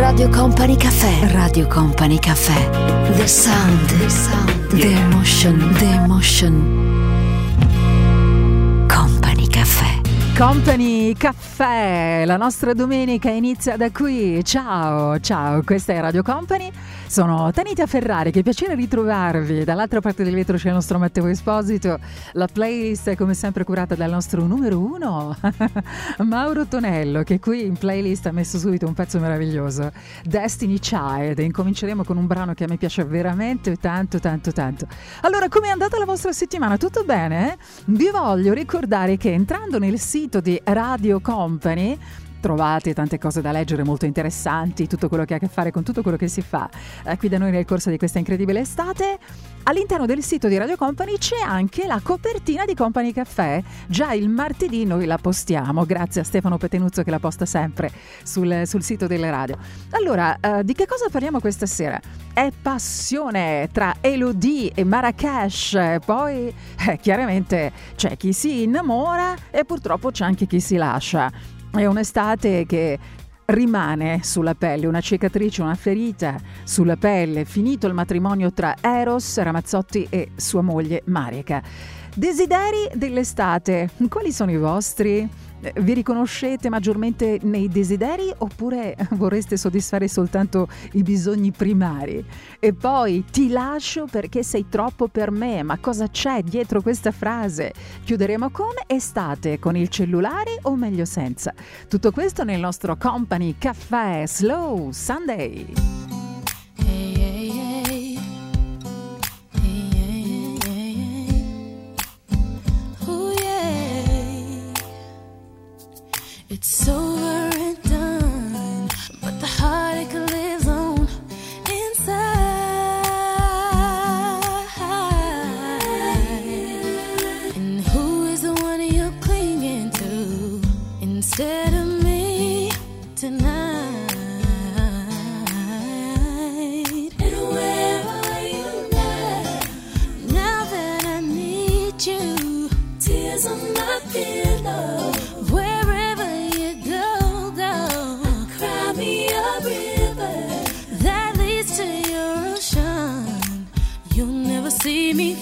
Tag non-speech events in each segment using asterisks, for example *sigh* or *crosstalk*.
Radio Company Caffè. Radio Company Caffè. The sound. The sound. The emotion. The emotion. Company Caffè. Company Caffè, la nostra domenica inizia da qui. Ciao, ciao, questa è Radio Company. Sono Tanita Ferrari, che piacere ritrovarvi. Dall'altra parte del vetro c'è il nostro Matteo Esposito. La playlist è come sempre curata dal nostro numero uno, *laughs* Mauro Tonello, che qui in playlist ha messo subito un pezzo meraviglioso, Destiny Child. E incominceremo con un brano che a me piace veramente tanto, tanto, tanto. Allora, come è andata la vostra settimana? Tutto bene? Vi voglio ricordare che entrando nel sito di Radio Company trovate tante cose da leggere molto interessanti, tutto quello che ha a che fare con tutto quello che si fa eh, qui da noi nel corso di questa incredibile estate. All'interno del sito di Radio Company c'è anche la copertina di Company Caffè. Già il martedì noi la postiamo, grazie a Stefano Petenuzzo che la posta sempre sul, sul sito delle radio. Allora, eh, di che cosa parliamo questa sera? È passione tra Elodie e Marrakesh. Poi, eh, chiaramente, c'è chi si innamora e purtroppo c'è anche chi si lascia. È un'estate che rimane sulla pelle, una cicatrice, una ferita sulla pelle, finito il matrimonio tra Eros Ramazzotti e sua moglie Marica. Desideri dell'estate, quali sono i vostri? Vi riconoscete maggiormente nei desideri oppure *laughs* vorreste soddisfare soltanto i bisogni primari? E poi ti lascio perché sei troppo per me, ma cosa c'è dietro questa frase? Chiuderemo con estate, con il cellulare o meglio senza? Tutto questo nel nostro Company Caffè Slow Sunday. It's over and done, but the heartache lives on inside. And who is the one you're clinging to instead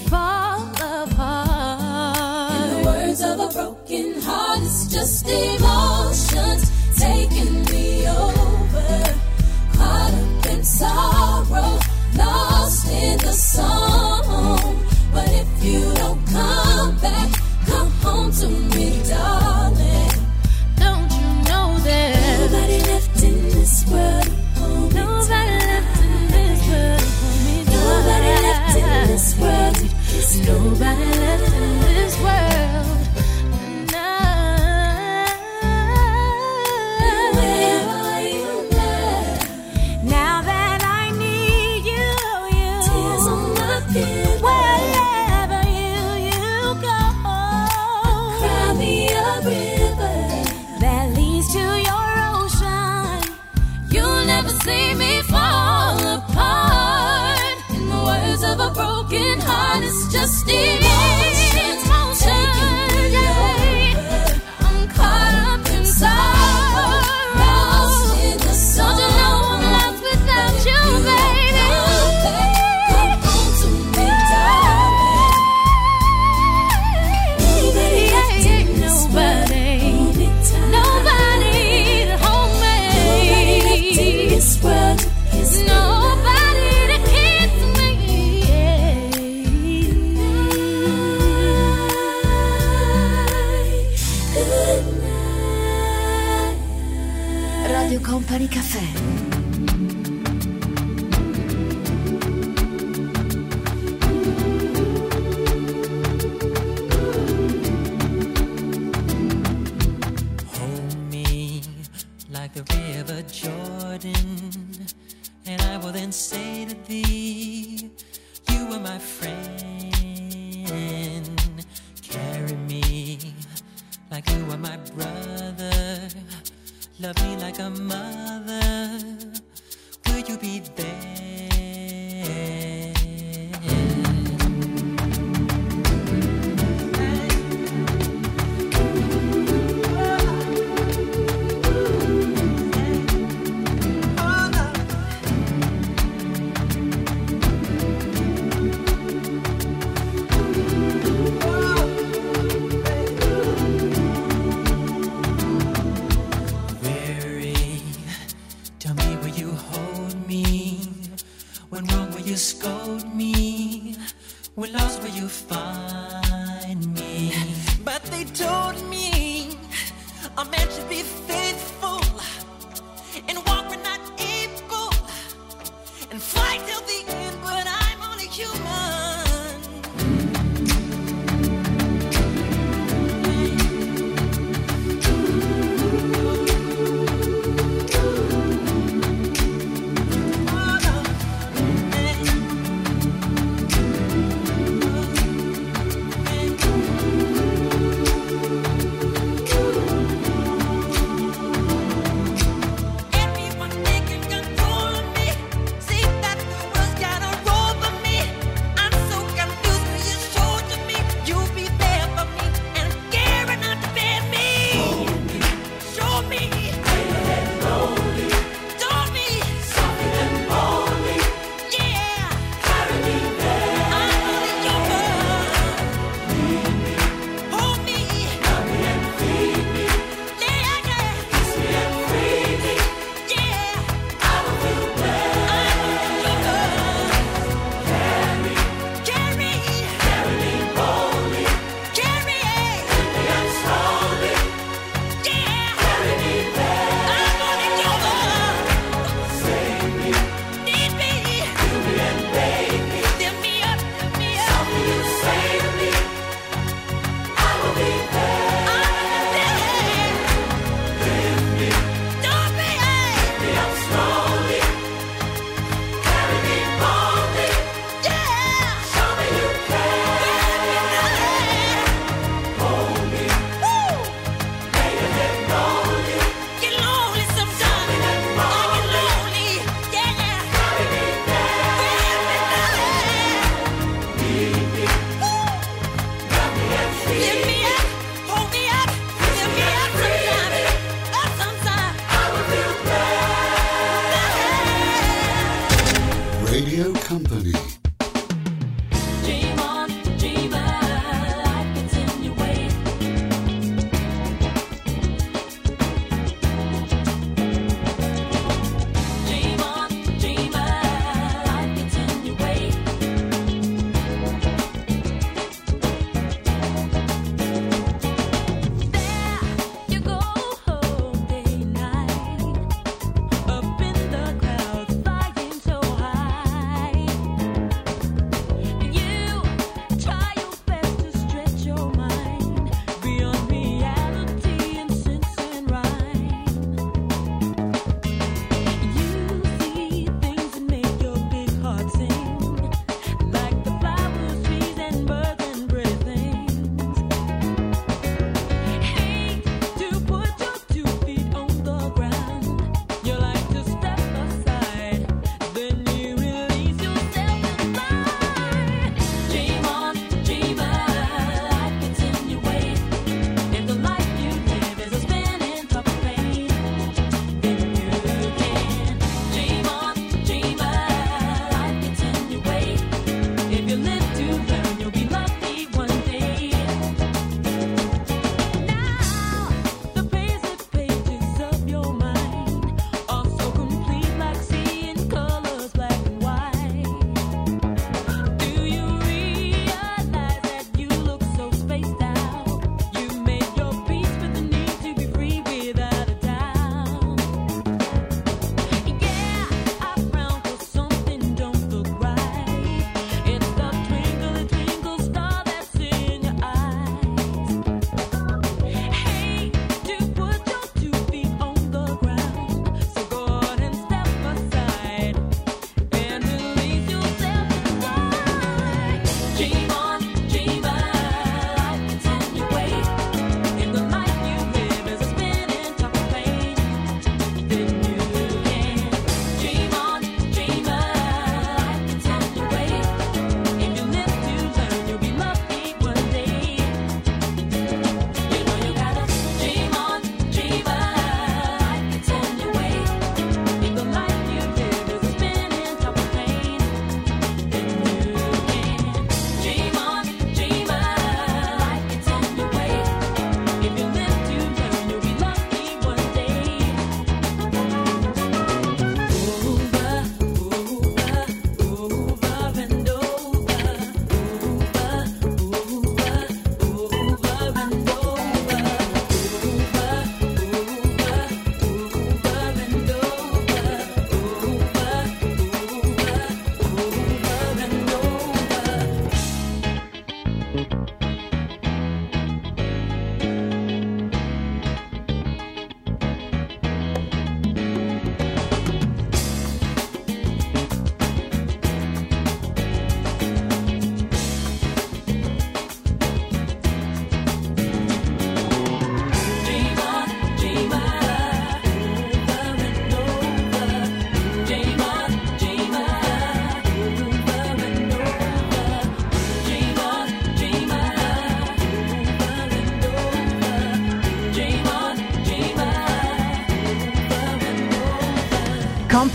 fall apart. In the words of a broken heart, it's just emotions taking me over. Caught up in sorrow, lost in the song. Nobody left in this world. just it.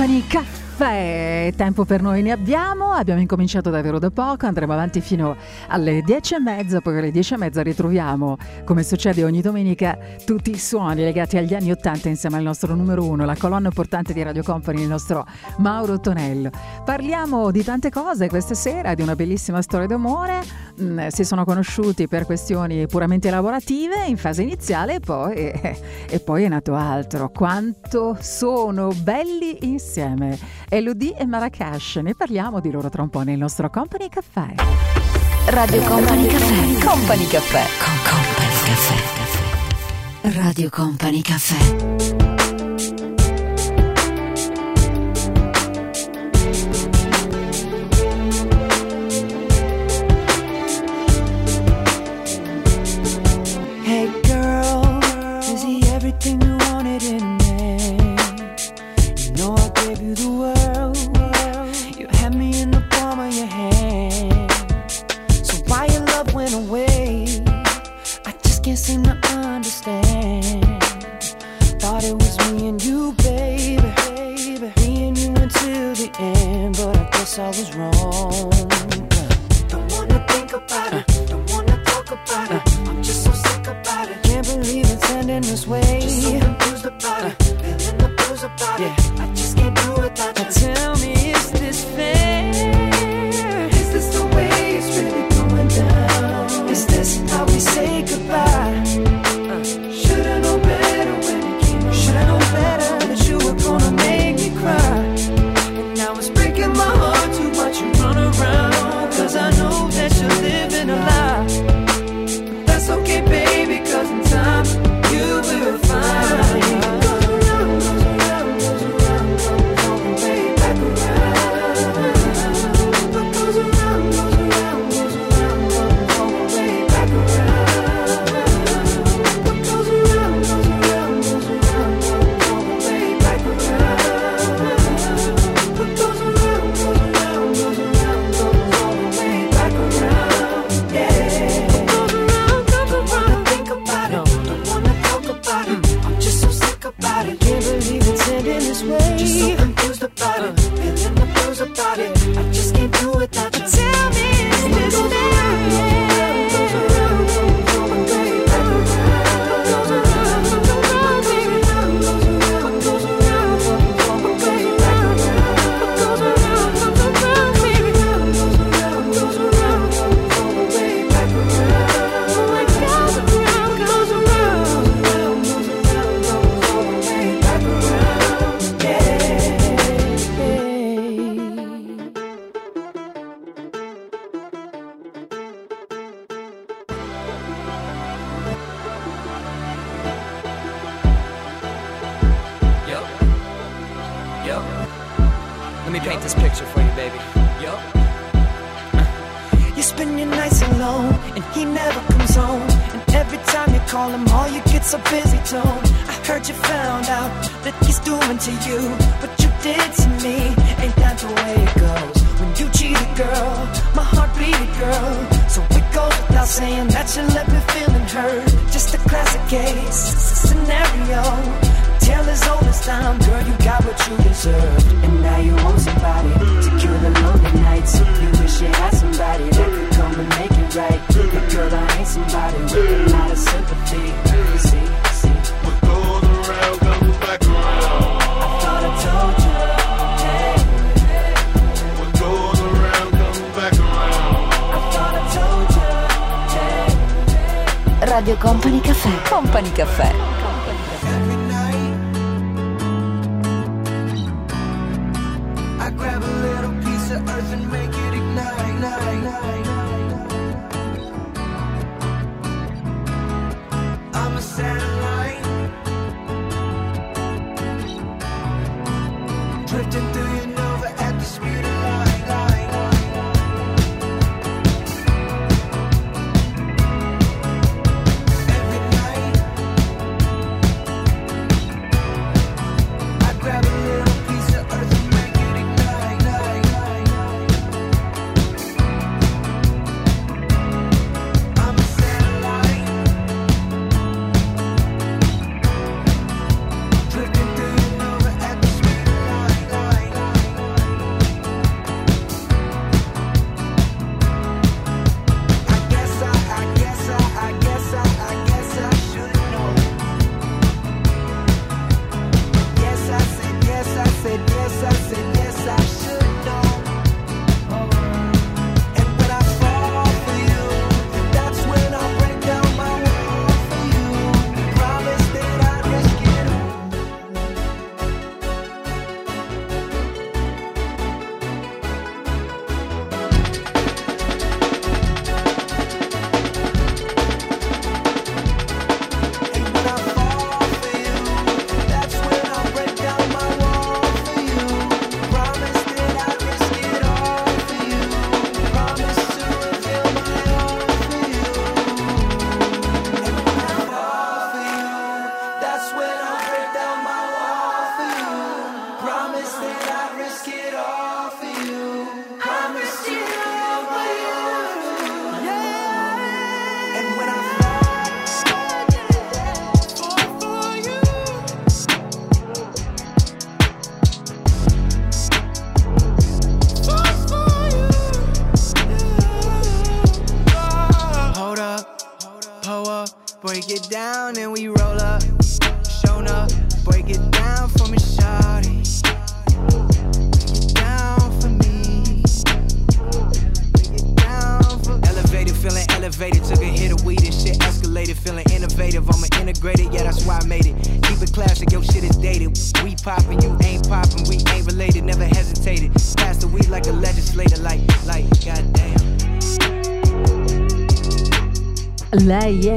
Company Caffè. Tempo per noi ne abbiamo, abbiamo incominciato davvero da poco, andremo avanti fino alle 10 e mezza, poi alle 10 e mezza ritroviamo, come succede ogni domenica, tutti i suoni legati agli anni 80 insieme al nostro numero uno, la colonna portante di Radio Company, il nostro Mauro Tonello. Parliamo di tante cose questa sera, di una bellissima storia d'amore. Mm, si sono conosciuti per questioni puramente lavorative in fase iniziale e poi, eh, e poi è nato altro. Quanto sono belli insieme. Elodie e Marrakesh, ne parliamo di loro tra un po' nel nostro Company Caffè. Radio Company Caffè. Company Caffè. Con Company Caffè. Radio Company Caffè. Radio Company Caffè. Company Caffè. I grab a little piece of earth and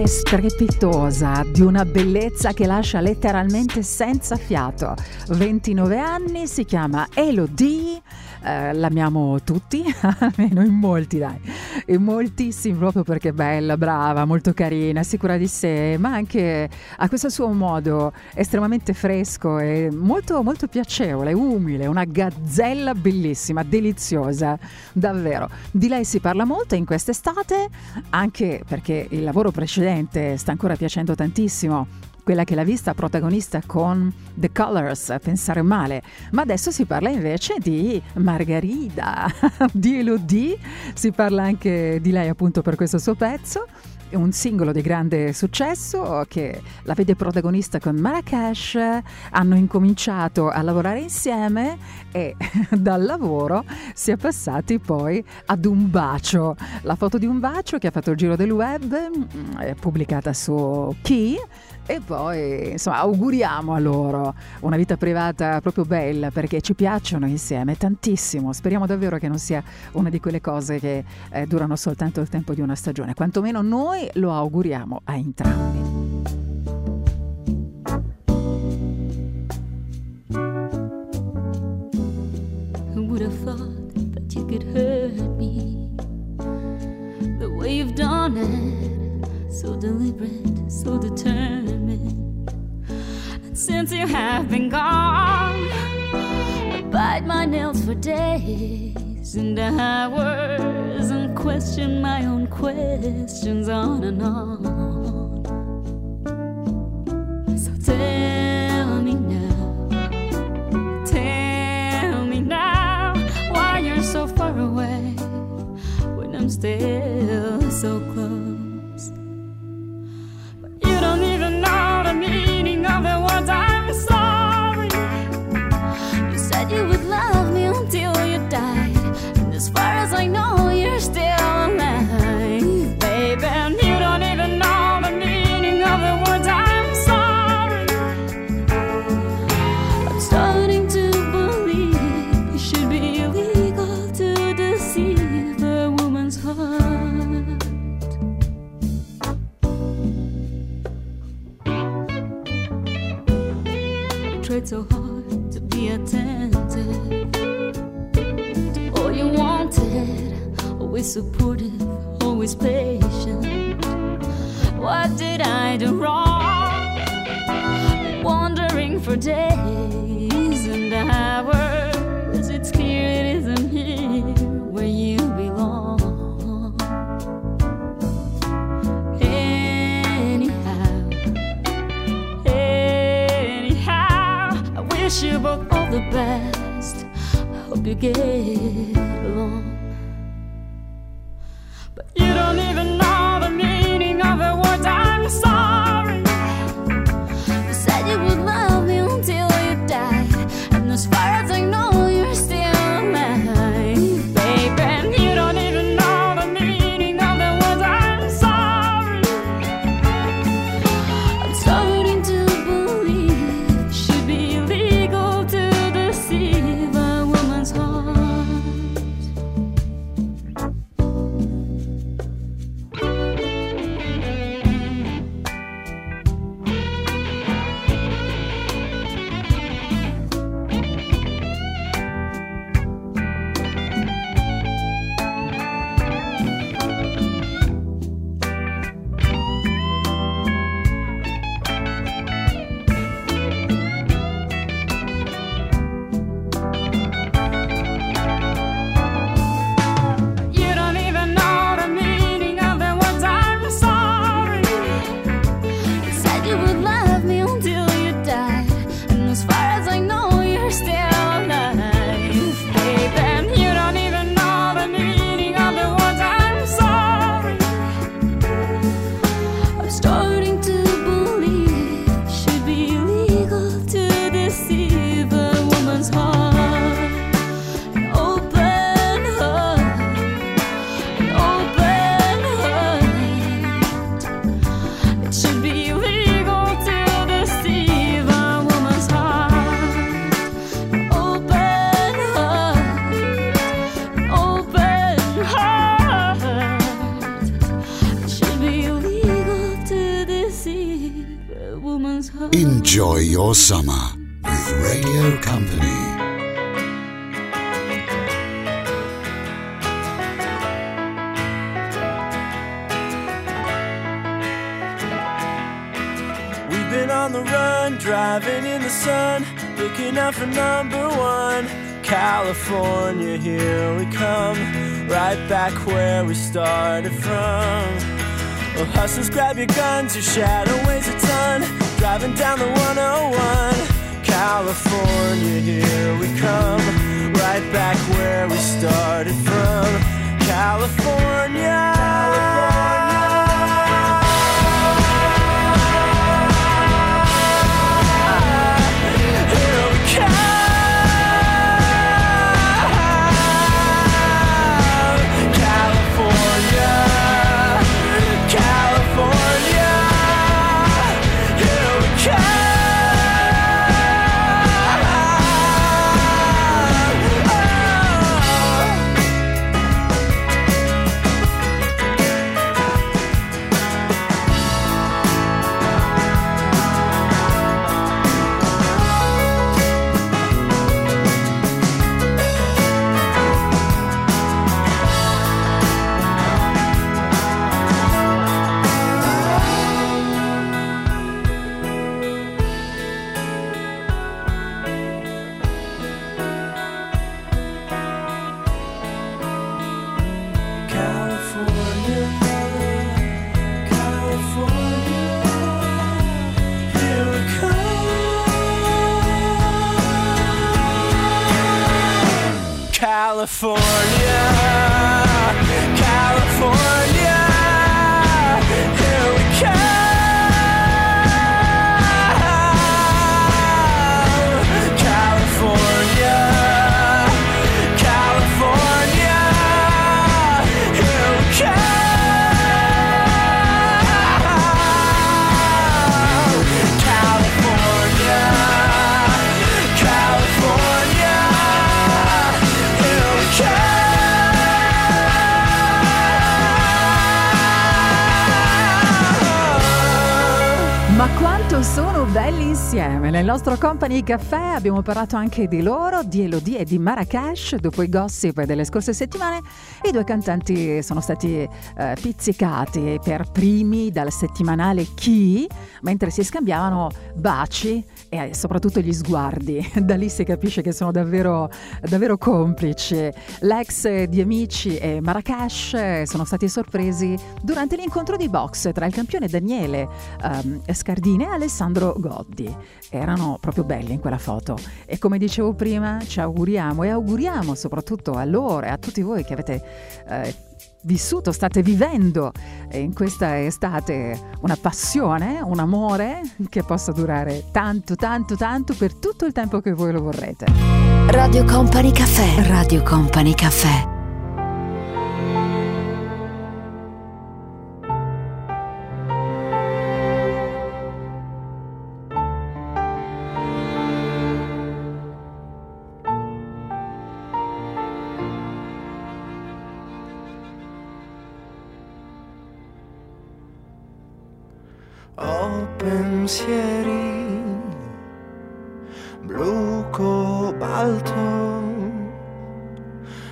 è strepitosa, di una bellezza che lascia letteralmente senza fiato. 29 anni, si chiama Elodie, eh, l'amiamo tutti, *laughs* almeno in molti dai, in moltissimi proprio perché è bella, brava, molto carina, sicura di sé, ma anche ha questo suo modo estremamente fresco e molto, molto piacevole, umile, una gazzella bellissima, deliziosa, davvero. Di lei si parla molto in quest'estate, anche perché il lavoro precedente sta ancora piacendo tantissimo quella che l'ha vista protagonista con The Colors, pensare male. Ma adesso si parla invece di Margarida, *laughs* di Elodie, si parla anche di lei appunto per questo suo pezzo. Un singolo di grande successo che la vede protagonista con Marrakesh, hanno incominciato a lavorare insieme e *laughs* dal lavoro si è passati poi ad un bacio. La foto di un bacio che ha fatto il giro del web, mm, è pubblicata su Key e poi insomma auguriamo a loro una vita privata proprio bella perché ci piacciono insieme tantissimo. Speriamo davvero che non sia una di quelle cose che eh, durano soltanto il tempo di una stagione, quantomeno noi lo auguriamo a entrambi. Would have thought that you could hurt me the way you've done it? So deliberate, so determined. Since you have been gone, I bite my nails for days and hours and question my own questions on and on. So tell me now. Tell me now why you're so far away when I'm still so close. Of the words I'm sorry. You said you would love me until you died, and as far as I know, you're still attentive all you wanted, always supportive, always patient. What did I do wrong? Wandering for days and hours. The best. I hope you get along. But you don't even know the meaning of the words I'm sorry. You said you would love me until you died, and as far as I know Enjoy your summer with Radio Company. We've been on the run, driving in the sun, looking out for number one. California, here we come, right back where we started from. Well, hustlers, grab your guns, your shadow weighs a ton, driving down the 101. California, here we come, right back where we started from. California. for belli insieme! Nel nostro Company Caffè abbiamo parlato anche di loro, di Elodie e di Marrakesh. Dopo i gossip delle scorse settimane, i due cantanti sono stati eh, pizzicati per primi dal settimanale Chi, mentre si scambiavano baci e soprattutto gli sguardi. *laughs* Da lì si capisce che sono davvero, davvero complici. L'ex di Amici e Marrakesh sono stati sorpresi durante l'incontro di box tra il campione Daniele ehm, Scardine e Alessandro Goddi. Erano proprio belli in quella foto e come dicevo prima ci auguriamo e auguriamo soprattutto a loro e a tutti voi che avete eh, vissuto, state vivendo in questa estate una passione, un amore che possa durare tanto, tanto, tanto per tutto il tempo che voi lo vorrete. Radio Company Caffè, Radio Company Caffè. pensieri blu cobalto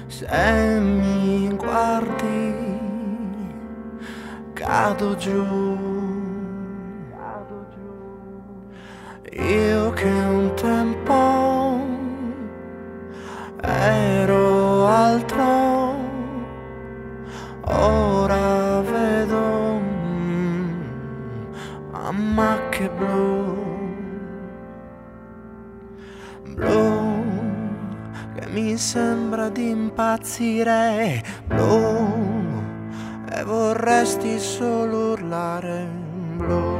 se mi guardi cado giù. impazzire blu e vorresti solo urlare blu.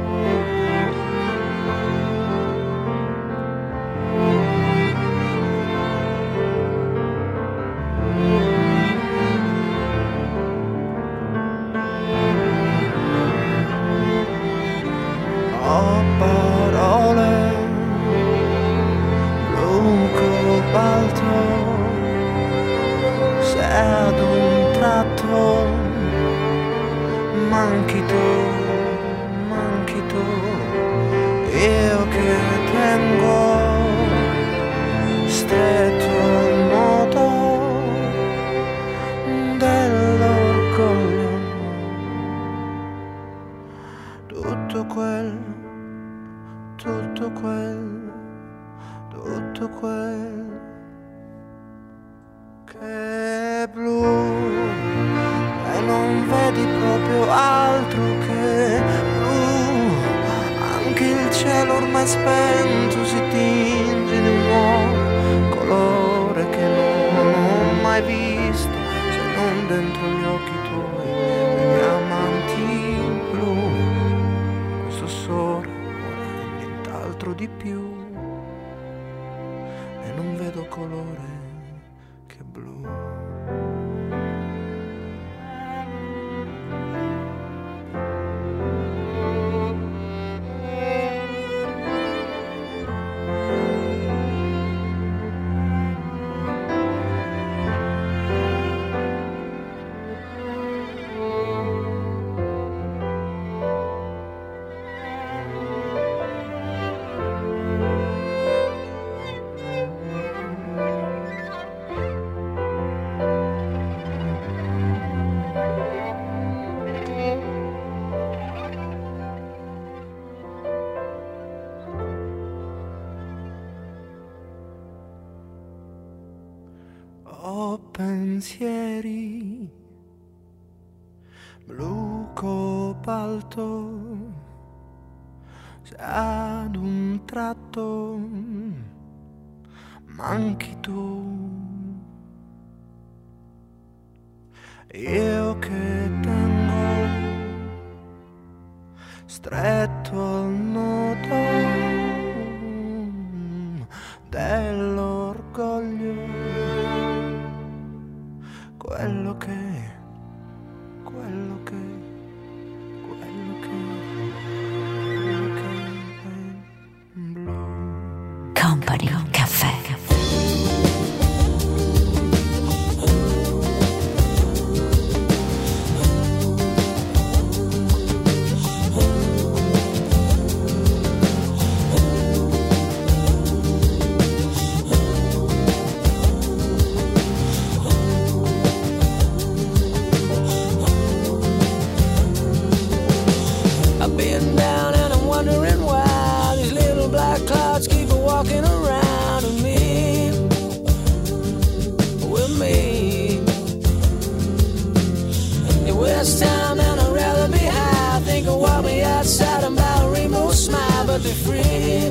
free.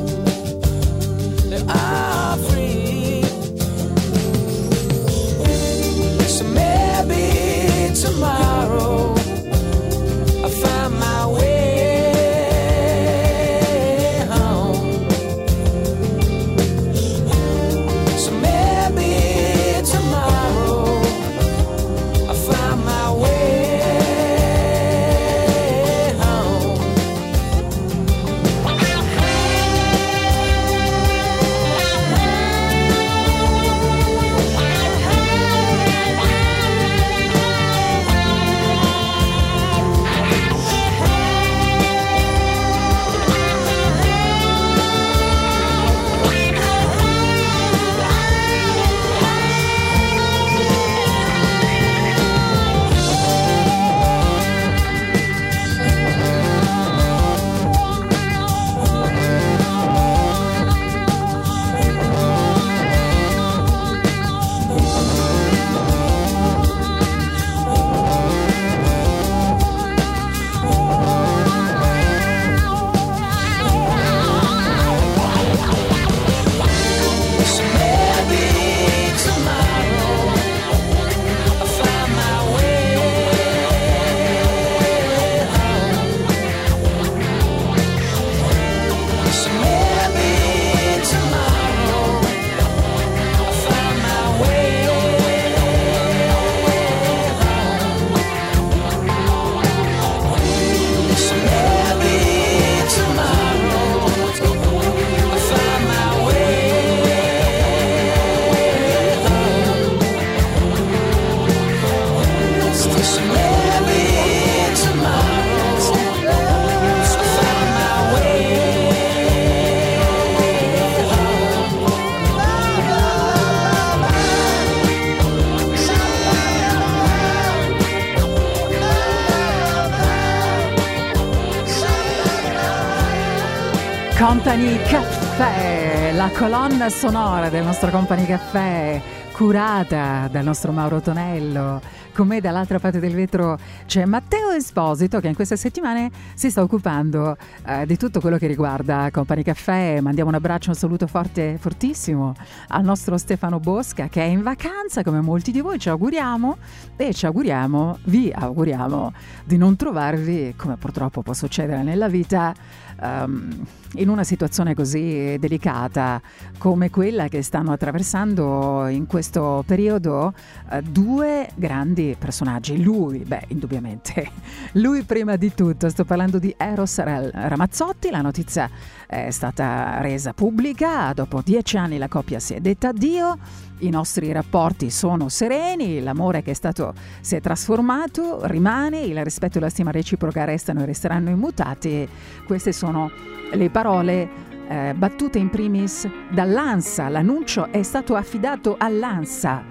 Colonna sonora del nostro Company Caffè, curata dal nostro Mauro Tonello. Con me dall'altra parte del vetro c'è Matteo Esposito che in queste settimane si sta occupando eh, di tutto quello che riguarda Company Caffè. Mandiamo un abbraccio, un saluto forte, fortissimo al nostro Stefano Bosca che è in vacanza come molti di voi ci auguriamo e ci auguriamo, vi auguriamo di non trovarvi, come purtroppo può succedere nella vita, ehm, in una situazione così delicata come quella che stanno attraversando in questo periodo eh, due grandi personaggi. Lui, beh, indubbiamente, *laughs* lui prima di tutto, sto parlando di Eros Ra- Ramazzotti, la notizia è stata resa pubblica, dopo dieci anni la coppia si è detta addio, i nostri rapporti sono sereni, l'amore che è stato si è trasformato, rimane, il rispetto e la stima reciproca restano e resteranno immutati. Queste sono le parole eh, battute in primis dall'ANSA. L'annuncio è stato affidato all'ANSA.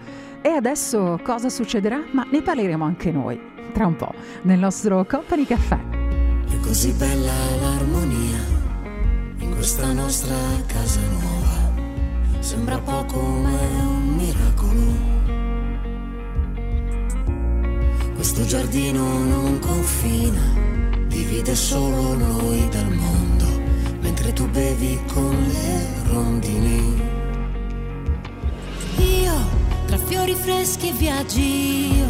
E adesso cosa succederà? Ma ne parleremo anche noi tra un po' nel nostro Company Caffè. È così bella l'armonia questa nostra casa nuova. Sembra poco è un miracolo. Questo giardino non confina, divide solo noi dal mondo, mentre tu bevi con le rondini. Io, tra fiori freschi e viaggi, io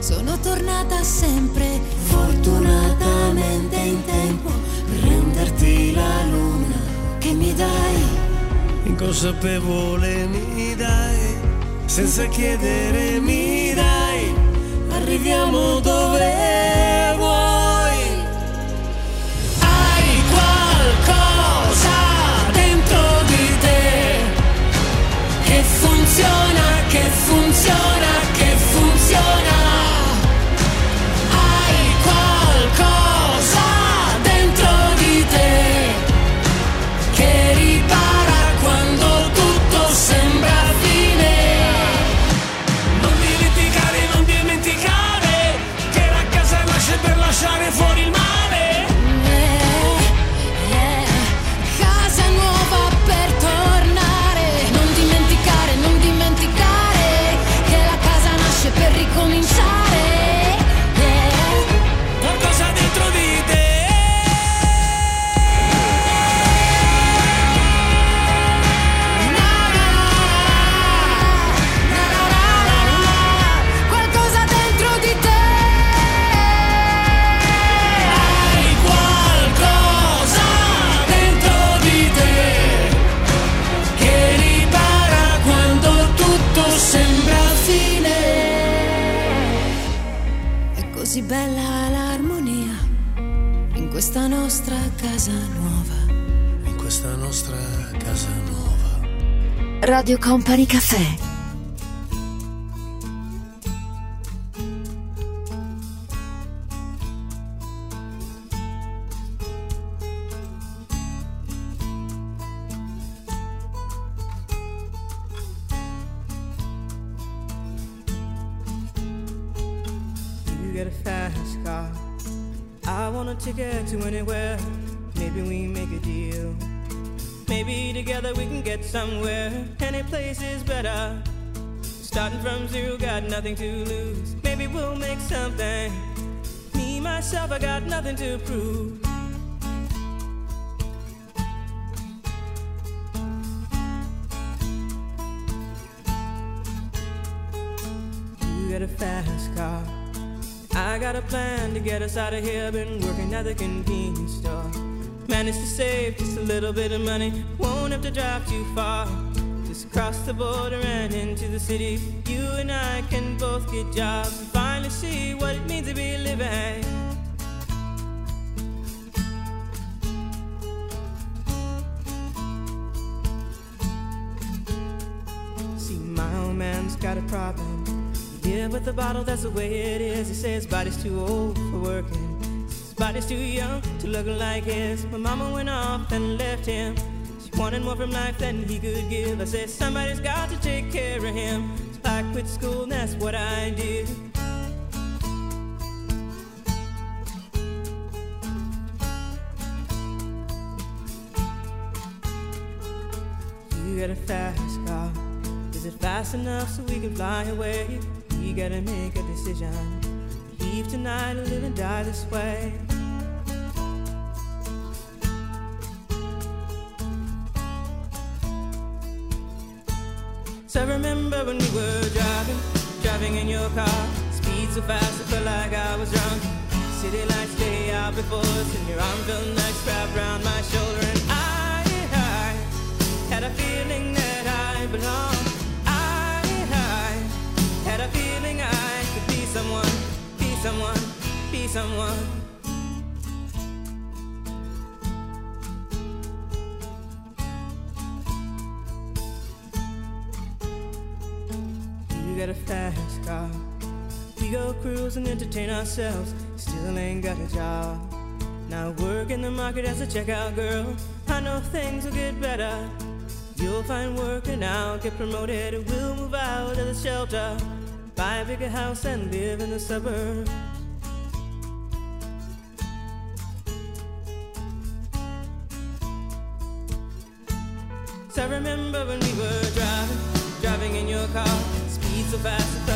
sono tornata sempre Fortunatamente in tempo per renderti la luna che mi dai. Inconsapevole mi dai, senza chiedere mi dai, arriviamo dove vuoi. Hai qualcosa dentro di te che funziona, che funziona, che funziona. Radio Company Caffè. Nothing to lose. Maybe we'll make something. Me, myself, I got nothing to prove. You got a fast car. I got a plan to get us out of here. Been working at the convenience store. Managed to save just a little bit of money. Won't have to drive too far. Cross the border and into the city. You and I can both get jobs and finally see what it means to be living. See, my old man's got a problem. Yeah, with the bottle, that's the way it is. He says body's too old for working. His body's too young to look like his. My mama went off and left him. Wanted more from life than he could give. I said somebody's got to take care of him. So I quit school, and that's what I did. You got a fast car? Is it fast enough so we can fly away? We gotta make a decision. Leave tonight or live and die this way. When we were driving, driving in your car. Speed so fast, I felt like I was drunk. City lights lay out before us, and your arm felt nice wrapped around my shoulder. And I, I had a feeling that I belonged. I, I had a feeling I could be someone, be someone, be someone. Car. We go cruise and entertain ourselves. Still ain't got a job. Now work in the market as a checkout girl. I know things will get better. You'll find work and I'll get promoted. We'll move out of the shelter. Buy a bigger house and live in the suburbs. So I remember when we were driving, driving in your car. Speed so fast,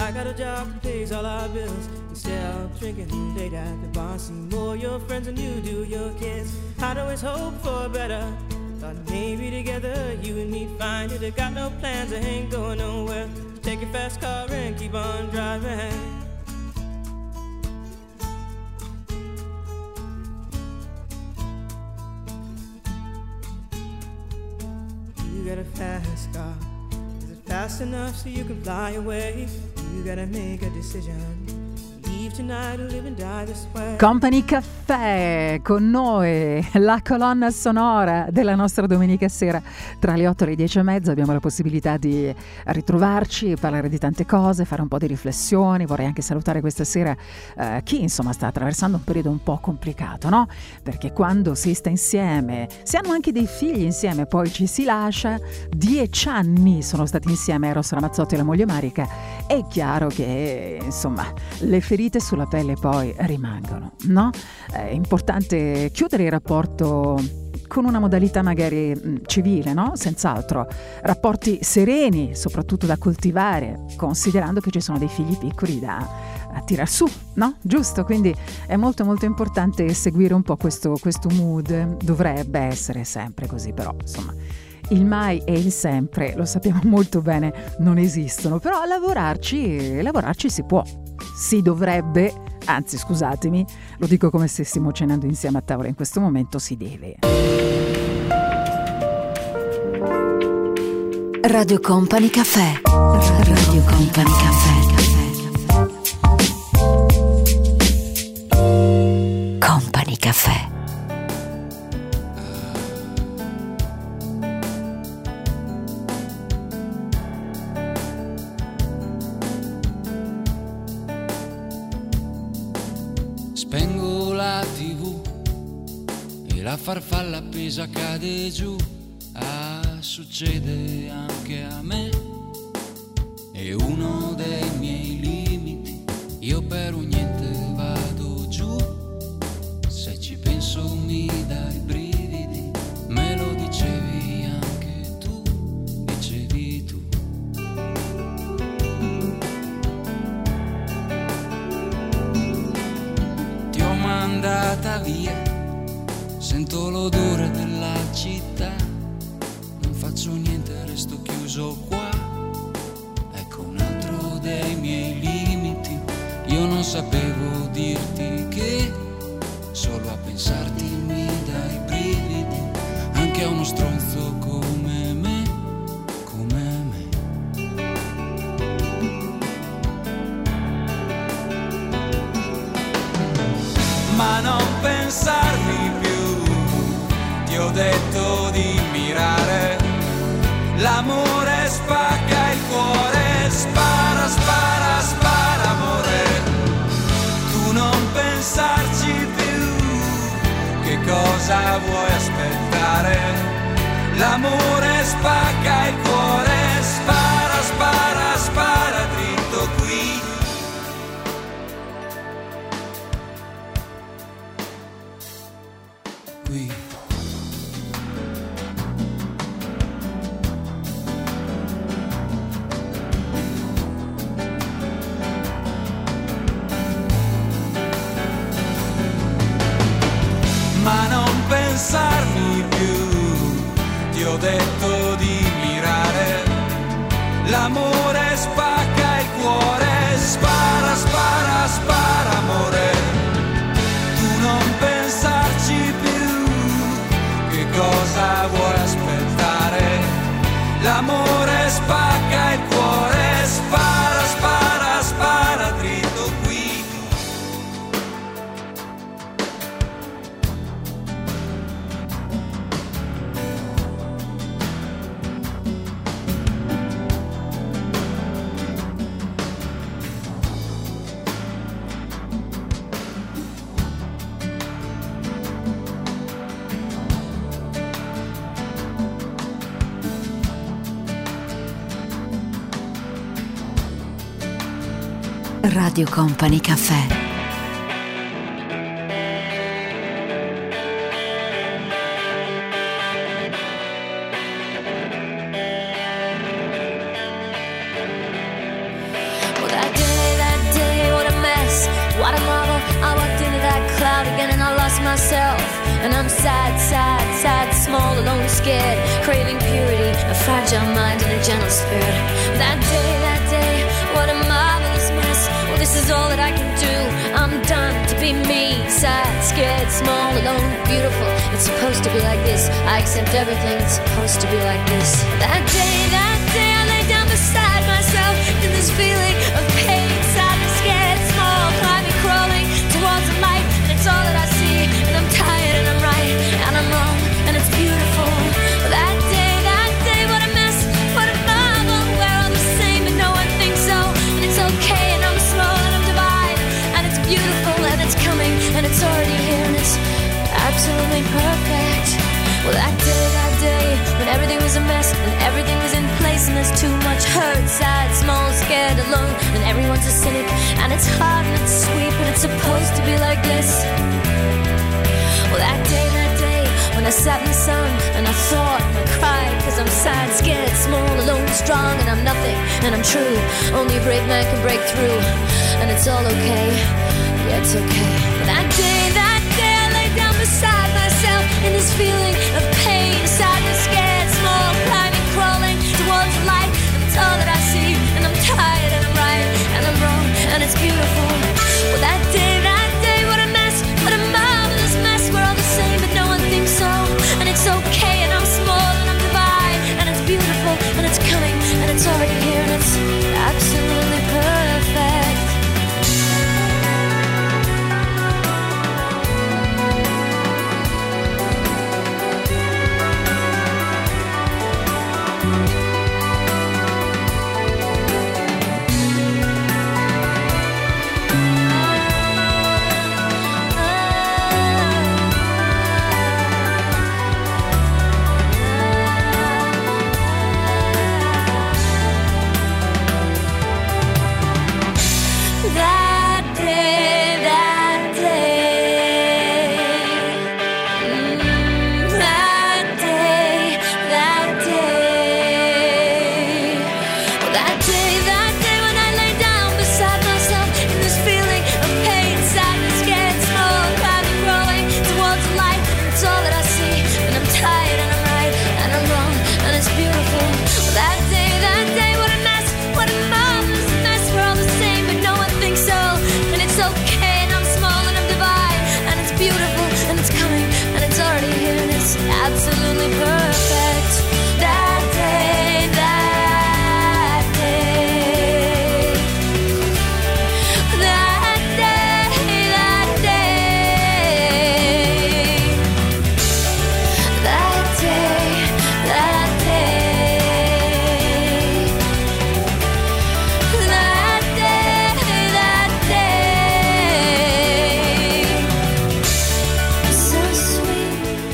I got a job that pays all our bills. Instead of drinking late at the bar, see more your friends than you do your kids. I'd always hope for better. Thought maybe together you and me find it. I got no plans, I ain't going nowhere. Take your fast car and keep on driving. You got a fast car. Is it fast enough so you can fly away? You gotta make a decision. Company Caffè con noi, la colonna sonora della nostra domenica sera. Tra le 8 e le 10 e mezza abbiamo la possibilità di ritrovarci, parlare di tante cose, fare un po' di riflessioni, vorrei anche salutare questa sera eh, chi insomma sta attraversando un periodo un po' complicato, no? Perché quando si sta insieme, si hanno anche dei figli insieme, poi ci si lascia, dieci anni sono stati insieme Eros Ramazzotti e la moglie Marica, è chiaro che insomma le ferite sulla pelle poi rimangono, no? È importante chiudere il rapporto con una modalità magari mh, civile, no? Senz'altro. Rapporti sereni, soprattutto da coltivare, considerando che ci sono dei figli piccoli da tirar su, no? Giusto? Quindi è molto molto importante seguire un po' questo, questo mood. Dovrebbe essere sempre così, però insomma. Il mai e il sempre, lo sappiamo molto bene, non esistono, però lavorarci, lavorarci si può. Si dovrebbe, anzi scusatemi, lo dico come se stessimo cenando insieme a tavola in questo momento, si deve. Radio Company Caffè. Radio Company Caffè. Company Caffè. Spengo la tv e la farfalla appesa cade giù. Ah, succede anche a me. È uno dei miei limiti. Io per un l'odore della città, non faccio niente, resto chiuso detto di mirare. L'amore spacca il cuore, spara, spara, spara amore. Tu non pensarci più, che cosa vuoi aspettare? L'amore spacca il cuore. Company Caffè. hurts and everything is in place and there's too much hurt sad small scared alone and everyone's a cynic and it's hard and it's sweet but it's supposed to be like this. Well that day that day when i sat in the sun and i thought and i cried cause i'm sad scared small alone strong and i'm nothing and i'm true. Only a brave man can break through and it's all okay. Yeah it's okay. That day that day i lay down beside myself in this feeling of pain sadness scared. it's beautiful.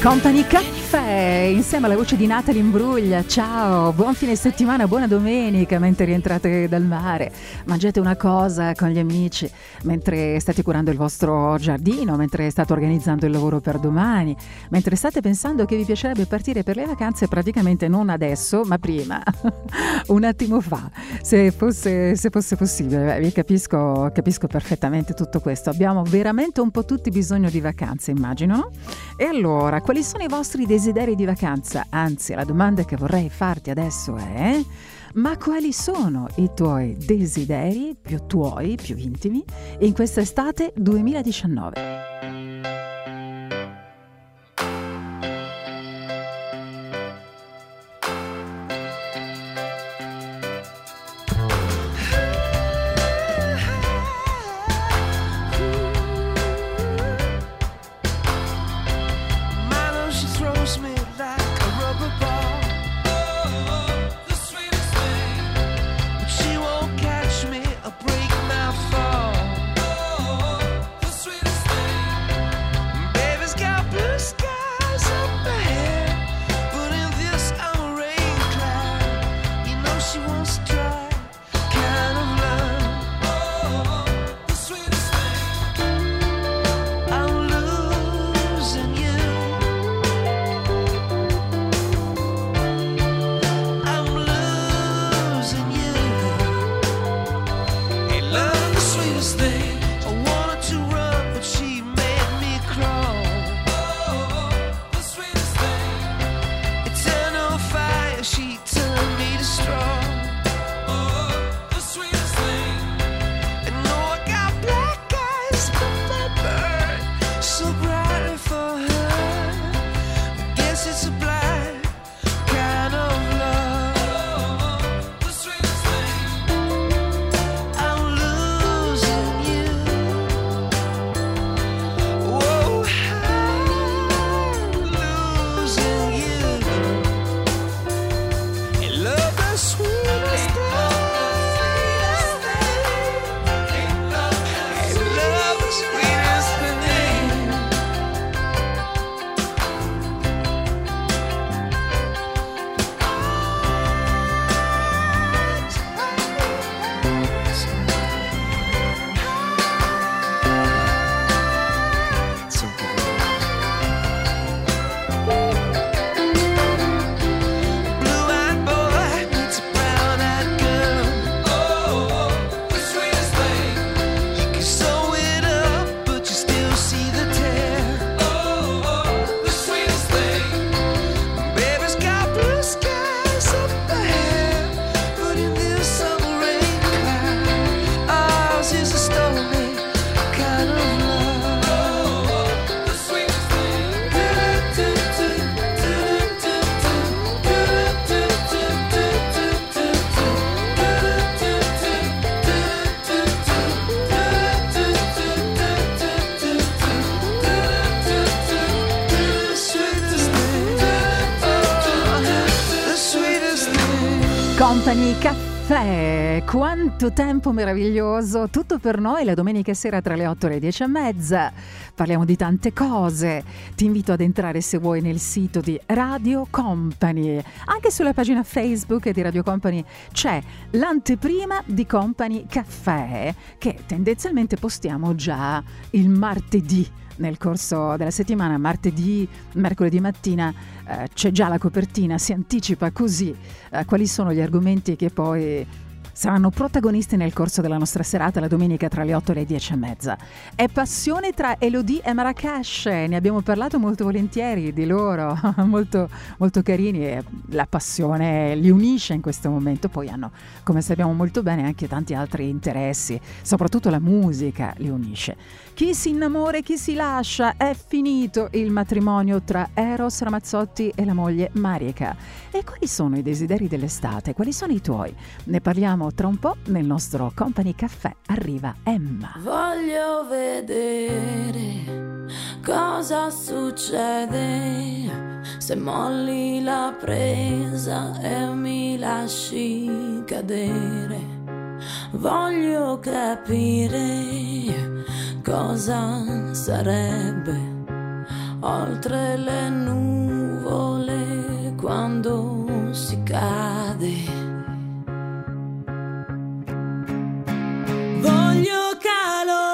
Company Caffè insieme alla voce di Natalie Imbruglia. Ciao, buon fine settimana, buona domenica mentre rientrate dal mare. Mangiate una cosa con gli amici mentre state curando il vostro giardino, mentre state organizzando il lavoro per domani, mentre state pensando che vi piacerebbe partire per le vacanze praticamente non adesso, ma prima, *laughs* un attimo fa, se fosse, se fosse possibile. Vi capisco, capisco perfettamente tutto questo. Abbiamo veramente un po' tutti bisogno di vacanze, immagino, no? E allora, quali sono i vostri desideri di vacanza? Anzi, la domanda che vorrei farti adesso è: ma quali sono i tuoi desideri più tuoi, più intimi, in questa estate 2019? Quanto tempo meraviglioso, tutto per noi la domenica sera tra le 8 e le 10 e mezza. Parliamo di tante cose. Ti invito ad entrare se vuoi nel sito di Radio Company. Anche sulla pagina Facebook di Radio Company c'è l'anteprima di Company Caffè che tendenzialmente postiamo già il martedì nel corso della settimana, martedì, mercoledì mattina, eh, c'è già la copertina, si anticipa così eh, quali sono gli argomenti che poi saranno protagonisti nel corso della nostra serata la domenica tra le 8 e le 10 e mezza. È passione tra Elodie e Marrakesh, ne abbiamo parlato molto volentieri di loro, *laughs* molto, molto carini e la passione li unisce in questo momento, poi hanno, come sappiamo molto bene, anche tanti altri interessi, soprattutto la musica li unisce. Chi si innamora e chi si lascia, è finito il matrimonio tra Eros Ramazzotti e la moglie Marica. E quali sono i desideri dell'estate? Quali sono i tuoi? Ne parliamo tra un po' nel nostro Company Caffè. Arriva Emma. Voglio vedere cosa succede se molli la presa e mi lasci cadere. Voglio capire cosa sarebbe oltre le nuvole quando si cade. Voglio calore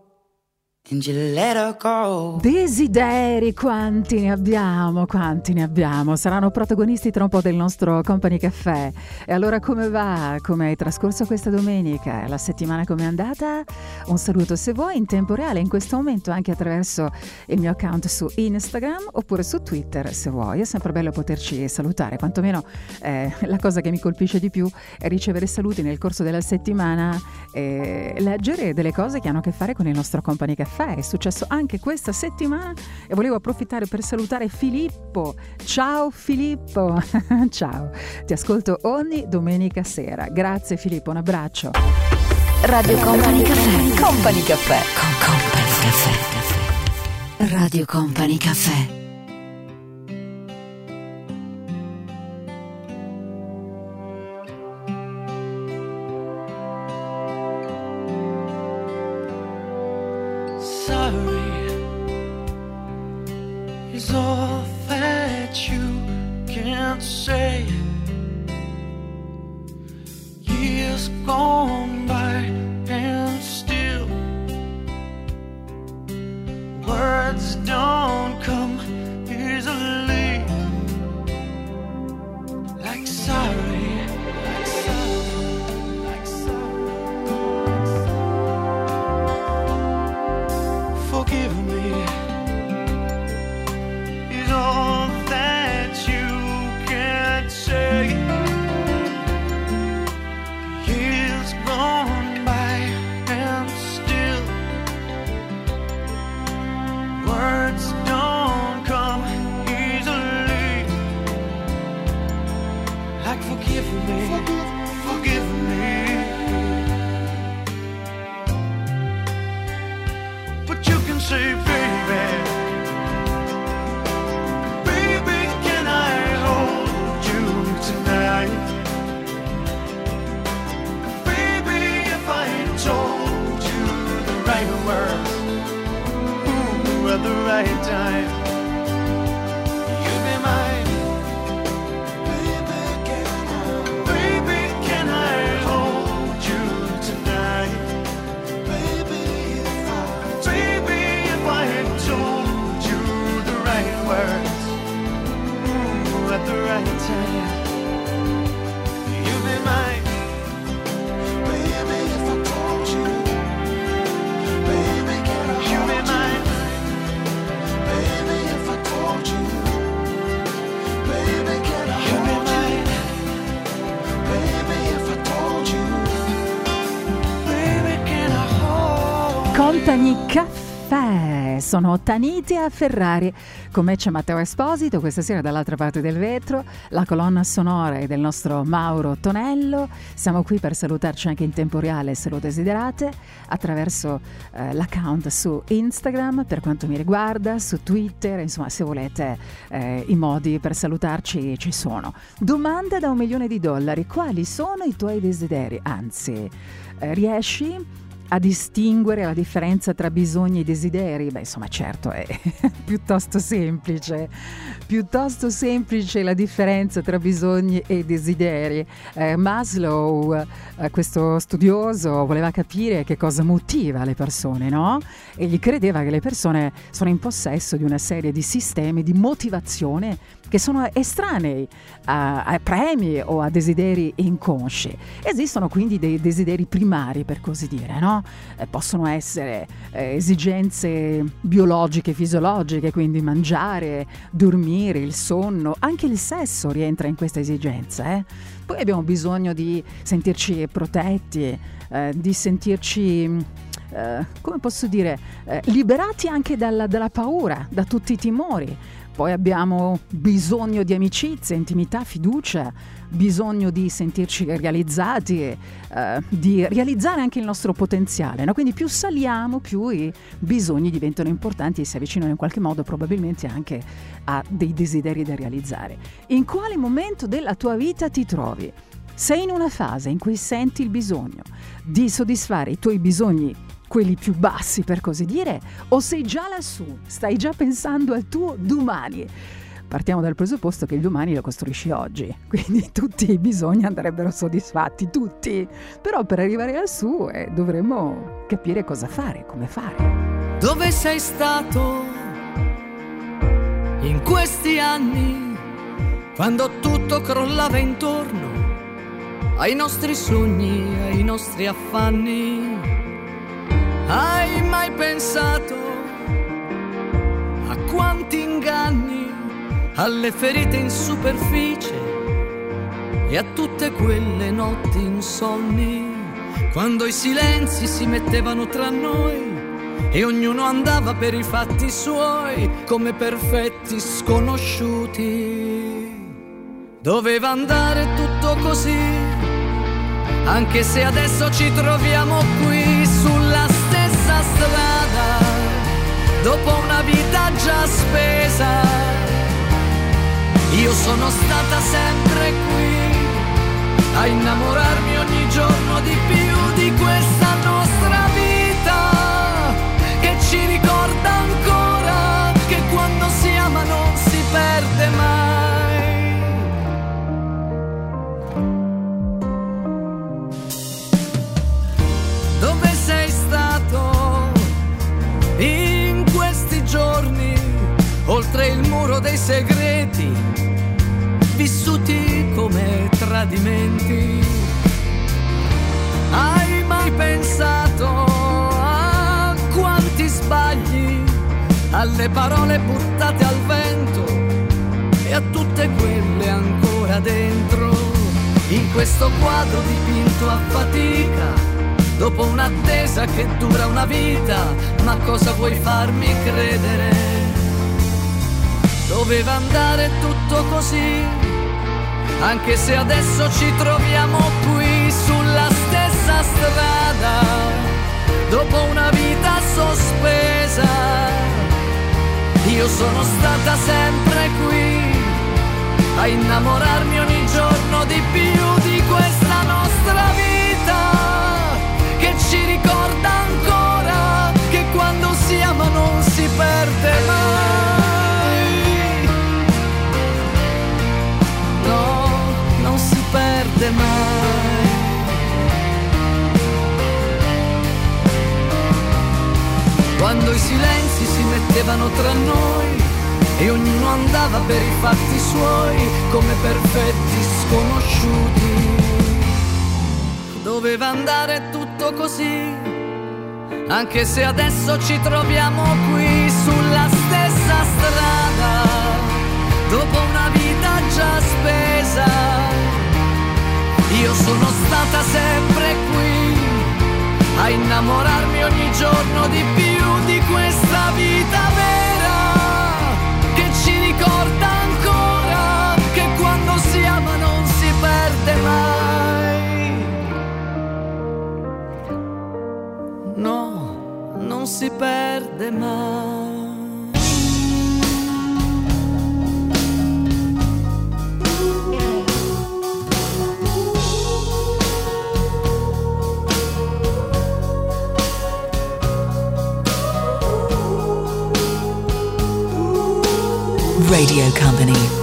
Desideri, quanti ne abbiamo, quanti ne abbiamo. Saranno protagonisti tra un po' del nostro Company Caffè. E allora come va? Come hai trascorso questa domenica? La settimana come è andata? Un saluto se vuoi in tempo reale, in questo momento anche attraverso il mio account su Instagram oppure su Twitter se vuoi. È sempre bello poterci salutare, quantomeno eh, la cosa che mi colpisce di più è ricevere saluti nel corso della settimana e leggere delle cose che hanno a che fare con il nostro Company Caffè. È successo anche questa settimana e volevo approfittare per salutare Filippo. Ciao Filippo, *laughs* ciao. Ti ascolto ogni domenica sera. Grazie Filippo, un abbraccio. Radio Company Caffè. Company Caffè. Con Company Caffè. Radio Company Caffè. Years gone by and still words don't come easily. Like sorry, Company Caffè. Sono Tanitia Ferrari. Con me c'è Matteo Esposito, questa sera dall'altra parte del vetro. La colonna sonora è del nostro Mauro Tonello. Siamo qui per salutarci anche in tempo reale, se lo desiderate, attraverso eh, l'account su Instagram, per quanto mi riguarda, su Twitter, insomma, se volete eh, i modi per salutarci ci sono. Domanda da un milione di dollari: quali sono i tuoi desideri? Anzi, eh, riesci a distinguere la differenza tra bisogni e desideri? Beh, insomma, certo, è *laughs* piuttosto semplice. Piuttosto semplice la differenza tra bisogni e desideri. Eh, Maslow, eh, questo studioso, voleva capire che cosa motiva le persone, no? E gli credeva che le persone sono in possesso di una serie di sistemi di motivazione che sono estranei a, a premi o a desideri inconsci. Esistono quindi dei desideri primari, per così dire, no? Eh, possono essere eh, esigenze biologiche, fisiologiche, quindi mangiare, dormire, il sonno, anche il sesso rientra in questa esigenza. eh. Poi abbiamo bisogno di sentirci protetti, eh, di sentirci eh, come posso dire, eh, liberati anche dalla, dalla paura, da tutti i timori. Poi abbiamo bisogno di amicizia, intimità, fiducia, bisogno di sentirci realizzati, eh, di realizzare anche il nostro potenziale. no? Quindi più saliamo, più i bisogni diventano importanti e si avvicinano in qualche modo probabilmente anche a dei desideri da realizzare. In quale momento della tua vita ti trovi? Sei in una fase in cui senti il bisogno di soddisfare i tuoi bisogni quelli più bassi per così dire, o sei già lassù, stai già pensando al tuo domani. partiamo dal presupposto che il domani lo costruisci oggi, *laughs* quindi tutti i bisogni andrebbero soddisfatti, tutti. Però per arrivare lassù eh, dovremmo capire cosa fare, come fare. Dove sei stato in questi anni, quando tutto crollava intorno ai nostri sogni, ai nostri affanni? Hai mai pensato a quanti inganni, alle ferite in superficie e a tutte quelle notti insonni, quando i silenzi si mettevano tra noi? e ognuno andava per i fatti suoi come perfetti sconosciuti. Doveva andare tutto così, anche se adesso ci troviamo qui strada, dopo una vita già spesa. Io sono stata sempre qui a innamorarmi ogni giorno di più di questa muro dei segreti, vissuti come tradimenti? Hai mai pensato a quanti sbagli, alle parole buttate al vento e a tutte quelle ancora dentro? In questo quadro dipinto a fatica, dopo un'attesa che dura una vita, ma cosa vuoi farmi credere? Doveva andare tutto così, anche se adesso ci troviamo qui sulla stessa strada, dopo una vita sospesa. Io sono stata sempre qui a innamorarmi ogni giorno di più di questa nostra vita che ci ricorda ancora che quando si ama non si perde mai. Quando i silenzi si mettevano tra noi e ognuno andava per i fatti suoi come perfetti sconosciuti. Doveva andare tutto così, anche se adesso ci troviamo qui sulla stessa strada, dopo una vita già spesa. Io sono stata sempre qui a innamorarmi ogni giorno di più questa vita vera che ci ricorda ancora che quando si ama non si perde mai. No, non si perde mai. Radio Company.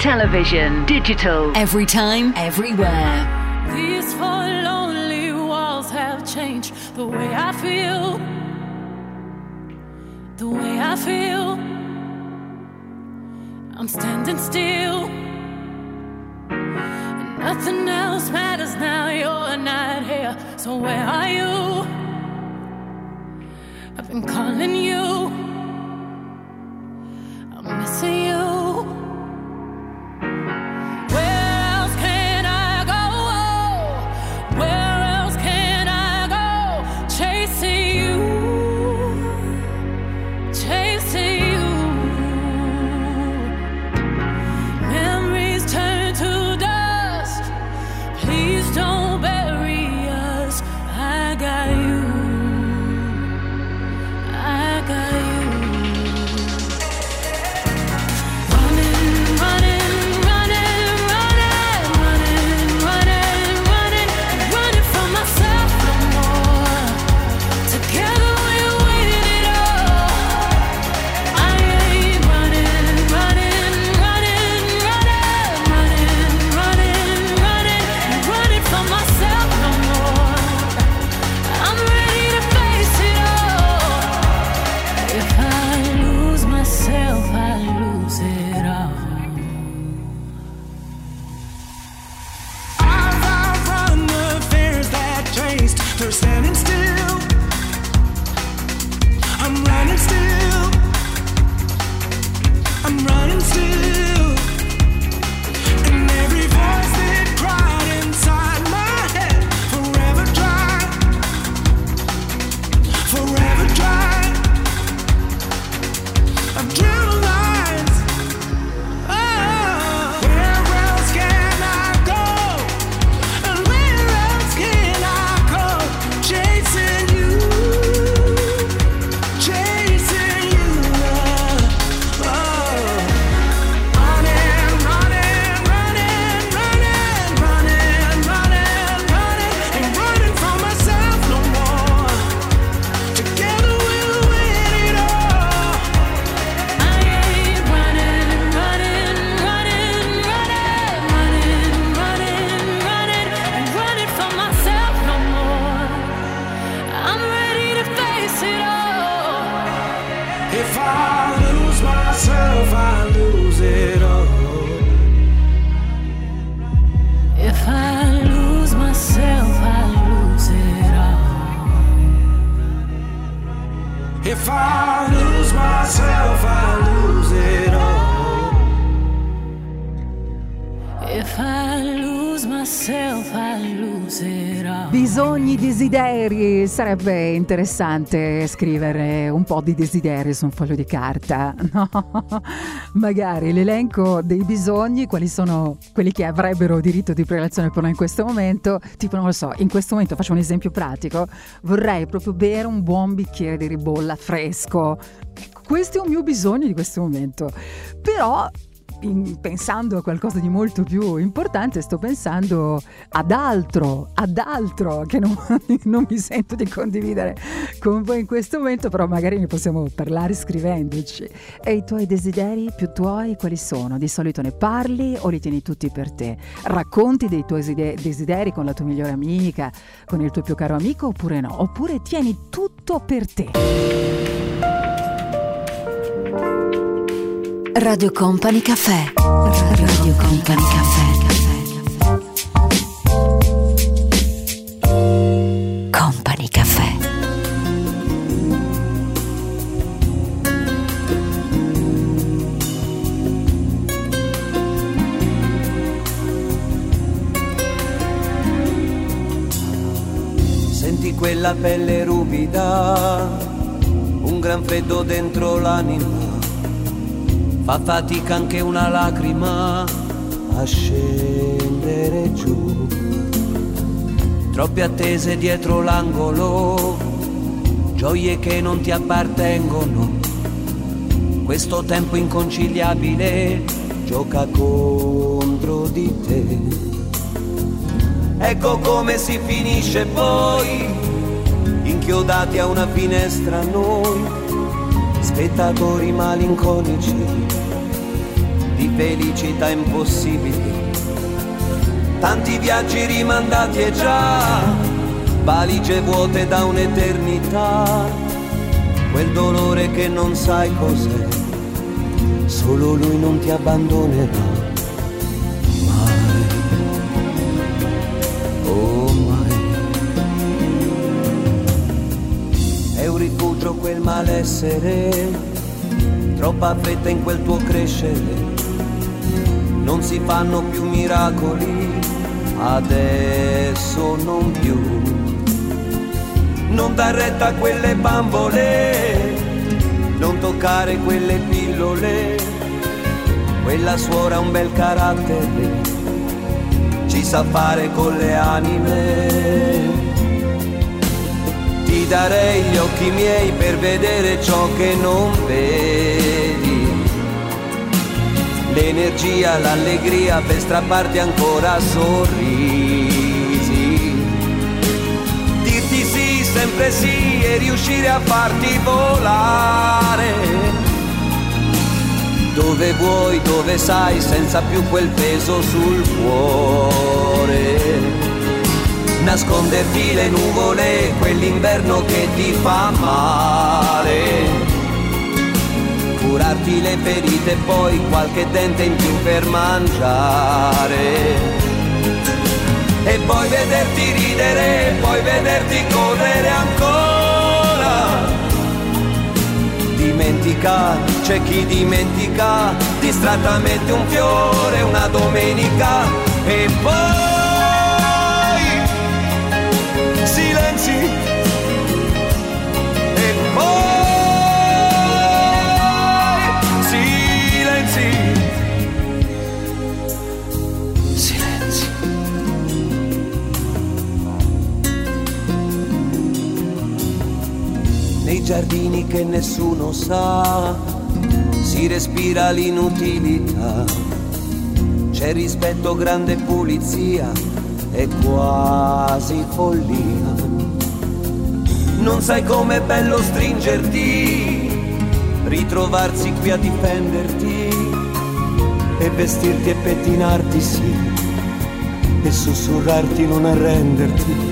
Television, digital. Every time, everywhere. These four lonely walls have changed the way I feel. The way I feel. I'm standing still. And nothing else matters now. You're not here. So where are you? fire. Bisogni, desideri, sarebbe interessante scrivere un po' di desideri su un foglio di carta, *laughs* no? Magari l'elenco dei bisogni, quali sono quelli che avrebbero diritto di prelazione per noi in questo momento, tipo non lo so, in questo momento faccio un esempio pratico, vorrei proprio bere un buon bicchiere di ribolla fresco. Ecco, questo è un mio bisogno di questo momento. Però in- pensando a qualcosa di molto più importante, sto pensando ad altro, ad altro che non, *laughs* non mi sento di condividere con voi in questo momento, però magari ne possiamo parlare scrivendoci. E i tuoi desideri più tuoi quali sono? Di solito ne parli o li tieni tutti per te? Racconti dei tuoi eside- desideri con la tua migliore amica, con il tuo più caro amico oppure no? Oppure tieni tutto per te? Radio Company Caffè. Radio Company. Company Caffè. Senti quella pelle ruvida, un gran freddo dentro l'anima. Fa fatica anche una lacrima a scendere giù. Troppe attese dietro l'angolo, gioie che non ti appartengono. Questo tempo inconciliabile gioca contro di te. Ecco come si finisce poi, inchiodati a una finestra noi, spettatori malinconici di felicità impossibili. Tanti viaggi rimandati e già valigie vuote da un'eternità. Quel dolore che non sai cos'è, solo lui non ti abbandonerà. Oh. È un rifugio quel malessere, troppa fretta in quel tuo crescere. Non si fanno più miracoli, adesso non più. Non dar retta a quelle bambole, non toccare quelle pillole. Quella suora ha un bel carattere, ci sa fare con le anime. Ti darei gli occhi miei per vedere ciò che non vedi. L'energia, l'allegria per strapparti ancora sorrisi. Dirti sì, sempre sì e riuscire a farti volare. Dove vuoi, dove sai, senza più quel peso sul cuore nasconderti le nuvole, quell'inverno che ti fa male. Curarti le ferite e poi qualche dente in più per mangiare. E poi vederti ridere, poi vederti correre ancora. Dimentica, c'è chi dimentica, distrattamente un fiore, una domenica e poi giardini che nessuno sa si respira l'inutilità c'è rispetto grande pulizia è quasi follia. Non sai com'è bello stringerti, ritrovarsi qui a difenderti e vestirti e pettinarti sì, e sussurrarti non arrenderti.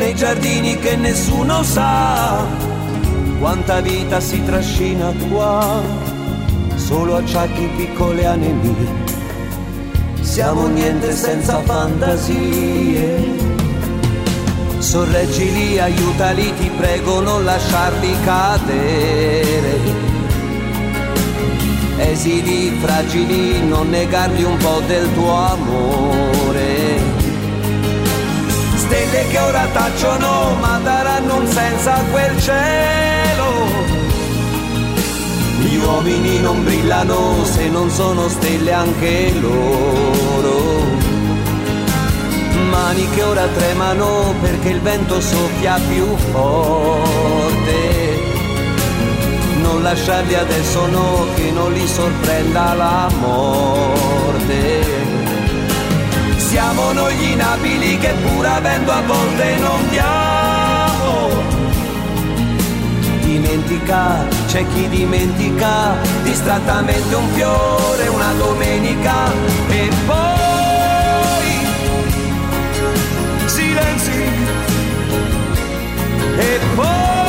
Nei giardini che nessuno sa quanta vita si trascina qua, solo acciacchi piccole anemie siamo niente senza fantasie. Sorreggili, aiutali, ti prego, non lasciarli cadere. Esili, fragili, non negargli un po' del tuo amore. Stelle che ora tacciono, ma daranno un senso a quel cielo. Gli uomini non brillano se non sono stelle anche loro. Mani che ora tremano perché il vento soffia più forte. Non lasciarli adesso no, che non li sorprenda la morte. Siamo noi gli inabili che pur avendo a volte non diamo. Dimentica, c'è chi dimentica distrattamente un fiore una domenica. E poi silenzi. E poi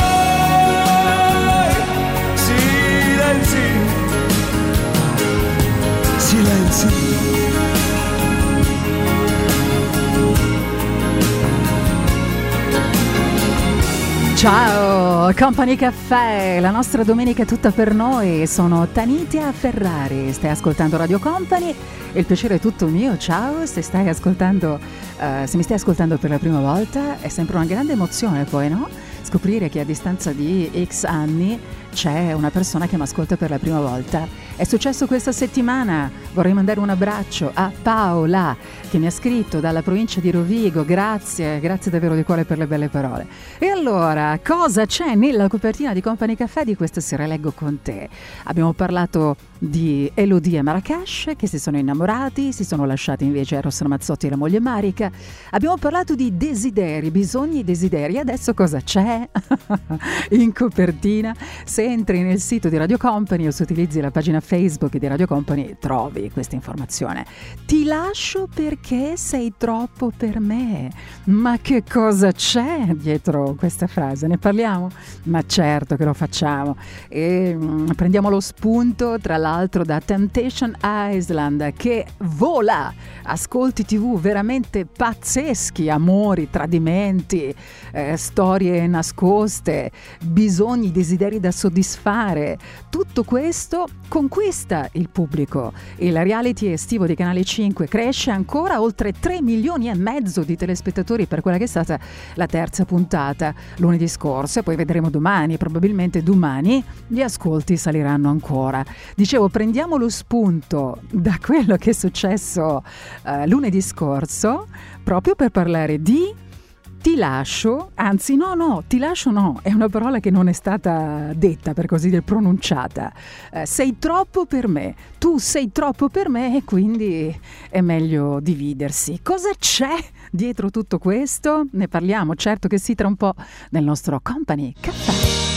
Ciao, Company Caffè, la nostra domenica è tutta per noi, sono Tanitia Ferrari, stai ascoltando Radio Company, il piacere è tutto mio, ciao, se eh, se mi stai ascoltando per la prima volta è sempre una grande emozione poi, no? Scoprire che a distanza di X anni c'è una persona che mi ascolta per la prima volta. È successo questa settimana, vorrei mandare un abbraccio a Paola che mi ha scritto dalla provincia di Rovigo, grazie, grazie davvero di cuore per le belle parole. E allora, cosa c'è nella copertina di Company Caffè di questa sera? Leggo con te. Abbiamo parlato di Elodie e Marrakesh che si sono innamorati, si sono lasciati invece Eros Ramazzotti e la moglie Marica. Abbiamo parlato di desideri, bisogni e desideri. Adesso cosa c'è *laughs* in copertina? Se se entri nel sito di Radio Company o se utilizzi la pagina Facebook di Radio Company trovi questa informazione. Ti lascio perché sei troppo per me. Ma che cosa c'è dietro questa frase? Ne parliamo? Ma certo che lo facciamo. E mm, prendiamo lo spunto tra l'altro da Temptation Island che vola. Ascolti TV veramente pazzeschi, amori, tradimenti, eh, storie nascoste, bisogni, desideri da soddisfare. Tutto questo conquista il pubblico. Il reality estivo di Canale 5 cresce ancora oltre 3 milioni e mezzo di telespettatori per quella che è stata la terza puntata lunedì scorso e poi vedremo domani, probabilmente domani gli ascolti saliranno ancora. Dicevo, prendiamo lo spunto da quello che è successo eh, lunedì scorso proprio per parlare di ti lascio, anzi no, no, ti lascio no, è una parola che non è stata detta, per così dire, pronunciata. Eh, sei troppo per me, tu sei troppo per me e quindi è meglio dividersi. Cosa c'è dietro tutto questo? Ne parliamo, certo che sì, tra un po' nel nostro Company Caffè.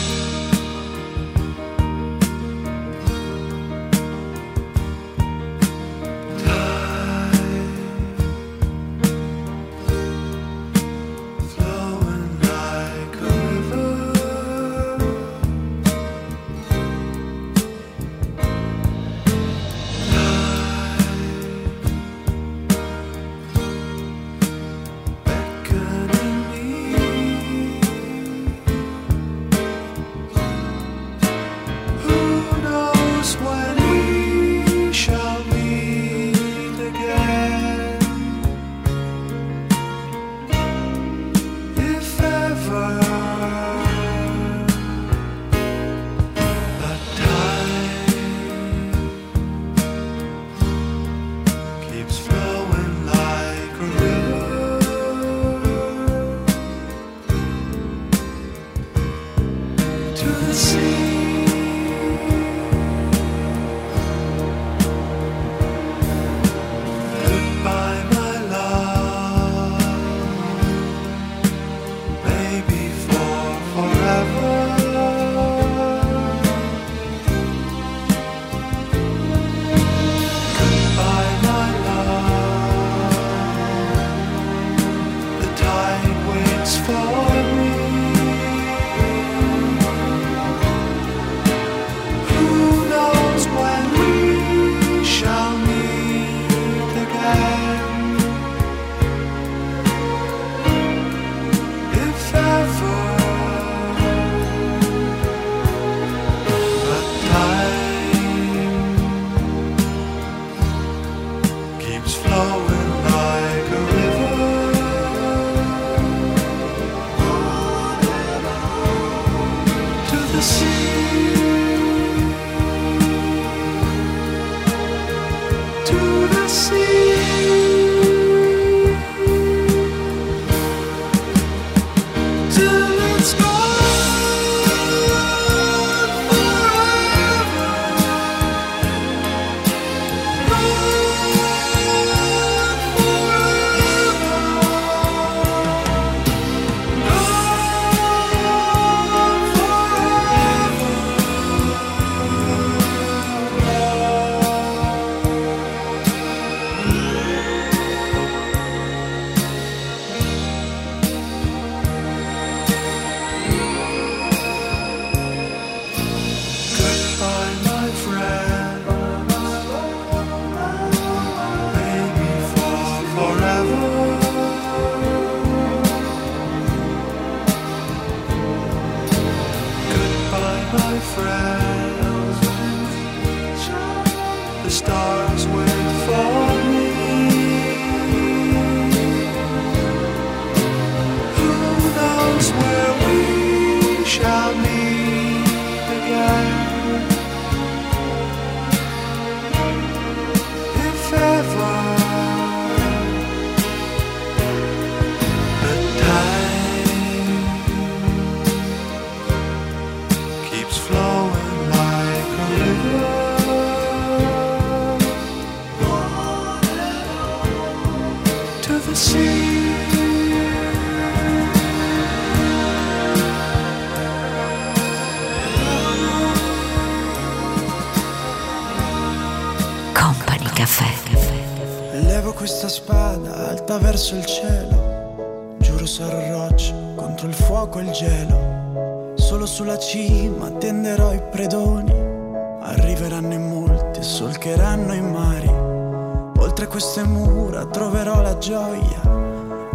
Queste mura troverò la gioia.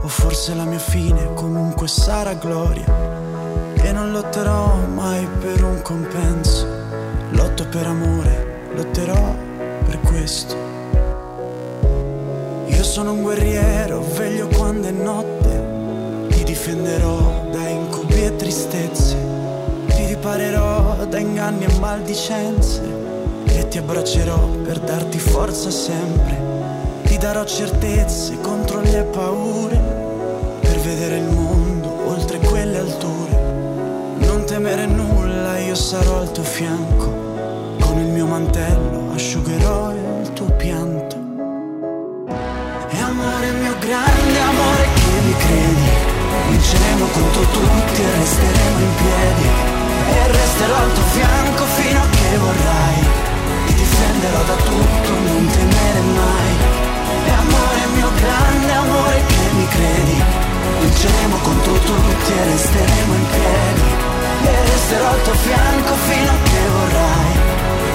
O forse la mia fine comunque sarà gloria. E non lotterò mai per un compenso. Lotto per amore, lotterò per questo. Io sono un guerriero, veglio quando è notte. Ti difenderò da incubi e tristezze. Ti riparerò da inganni e maldicenze. E ti abbraccerò per darti forza sempre. Darò certezze contro le paure. Per vedere il mondo oltre quelle alture. Non temere nulla, io sarò al tuo fianco. Con il mio mantello asciugherò il tuo pianto. E amore mio grande amore che mi credi Vinceremo contro tutti e resteremo in piedi E resterò al tuo fianco fino a che vorrai Ti difenderò da tutto, non temere mai mio grande amore che mi credi Vinceremo contro tutti e resteremo in piedi E resterò al tuo fianco fino a che vorrai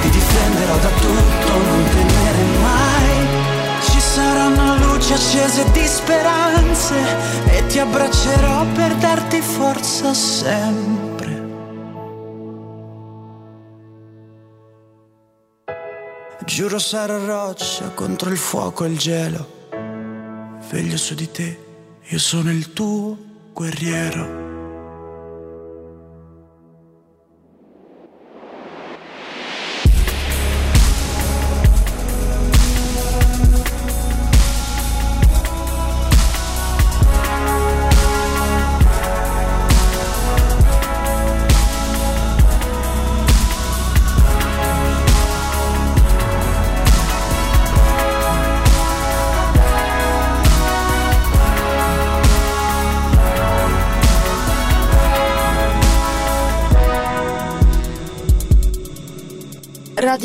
Ti difenderò da tutto, non temere mai ci saranno luci accese di speranze e ti abbraccerò per darti forza sempre. Giuro sarò roccia contro il fuoco e il gelo. Veglio su di te, io sono il tuo guerriero.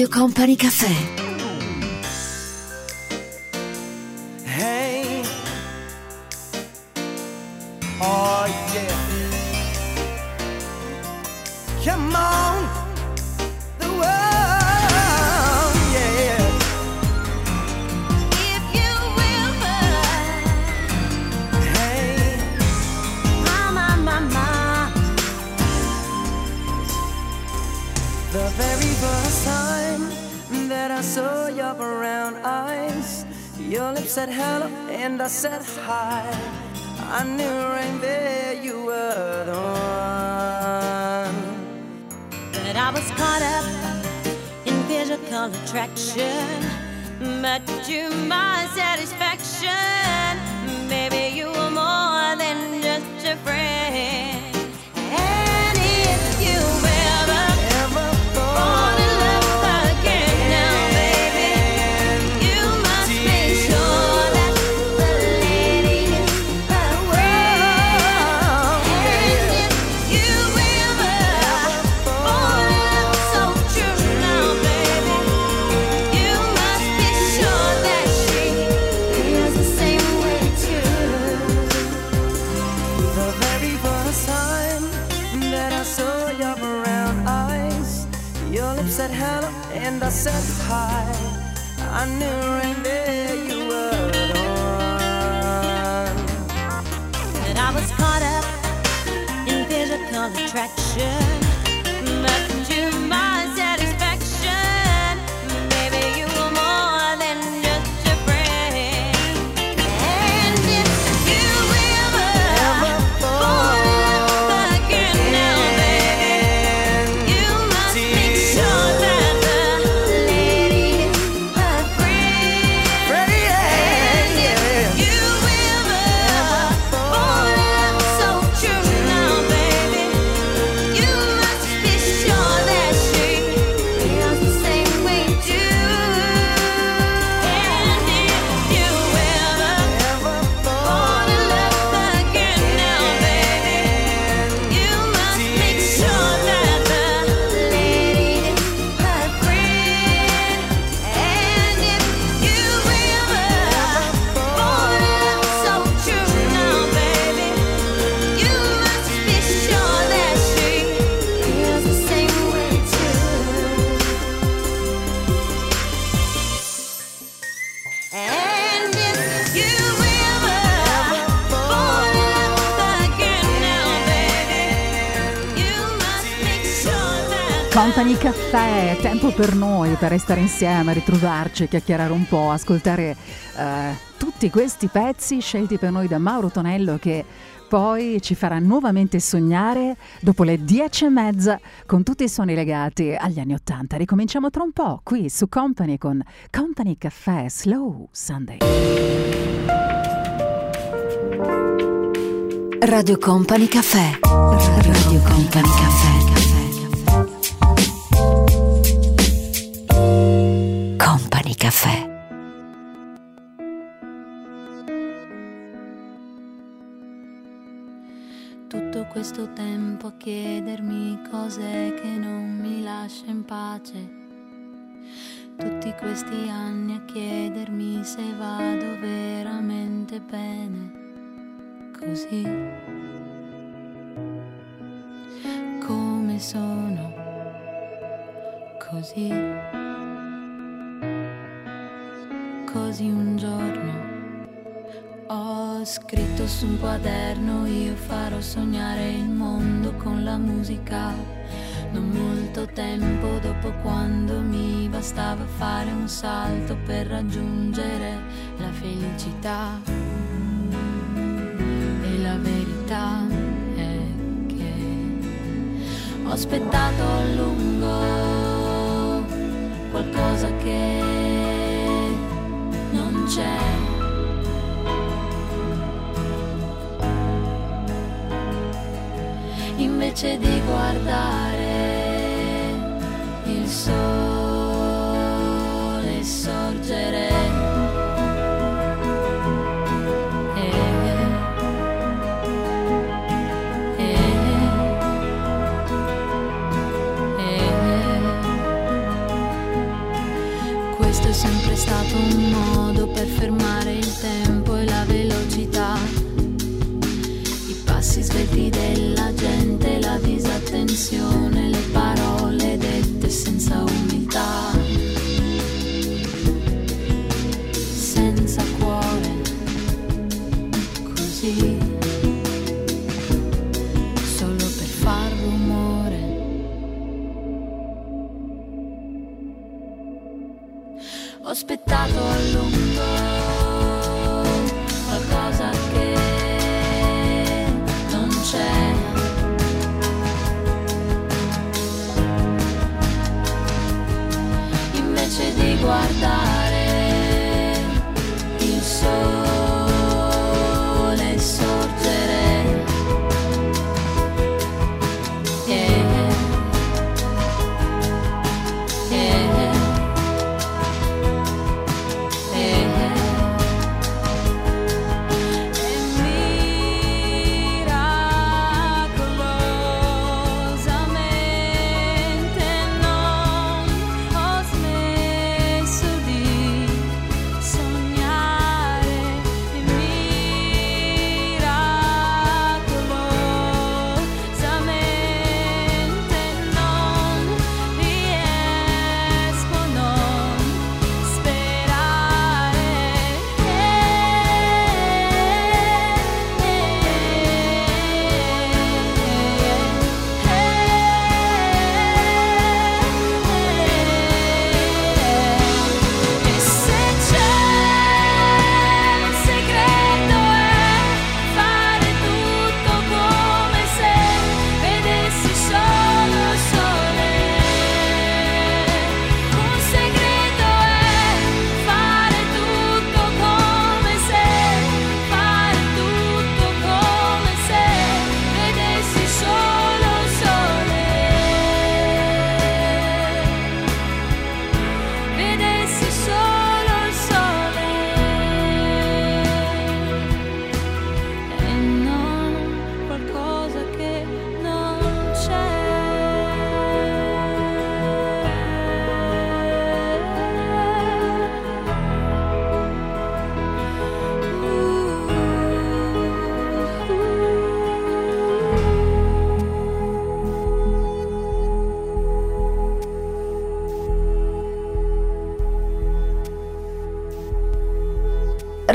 Radio Company Caffè. Physical attraction. But to my satisfaction, maybe you were more than just a friend. Company Caffè, tempo per noi per restare insieme, ritrovarci, chiacchierare un po', ascoltare eh, tutti questi pezzi scelti per noi da Mauro Tonello che poi ci farà nuovamente sognare dopo le dieci e mezza con tutti i suoni legati agli anni Ottanta. Ricominciamo tra un po' qui su Company con Company Caffè Slow Sunday. Radio Company Caffè. Radio Company Caffè. Company Caffè. Tutto questo tempo a chiedermi cos'è che non mi lascia in pace. Tutti questi anni a chiedermi se vado veramente bene. Così come sono. Così. Così un giorno ho scritto su un quaderno, io farò sognare il mondo con la musica. Non molto tempo dopo quando mi bastava fare un salto per raggiungere la felicità. E la verità è che ho aspettato a lungo qualcosa che c'è. invece di guardare il sole sorgere. Stato un modo per fermare il tempo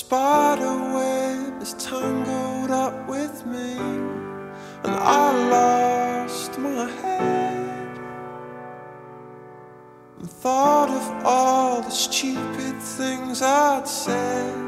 spider web is tangled up with me, and I lost my head and thought of all the stupid things I'd said.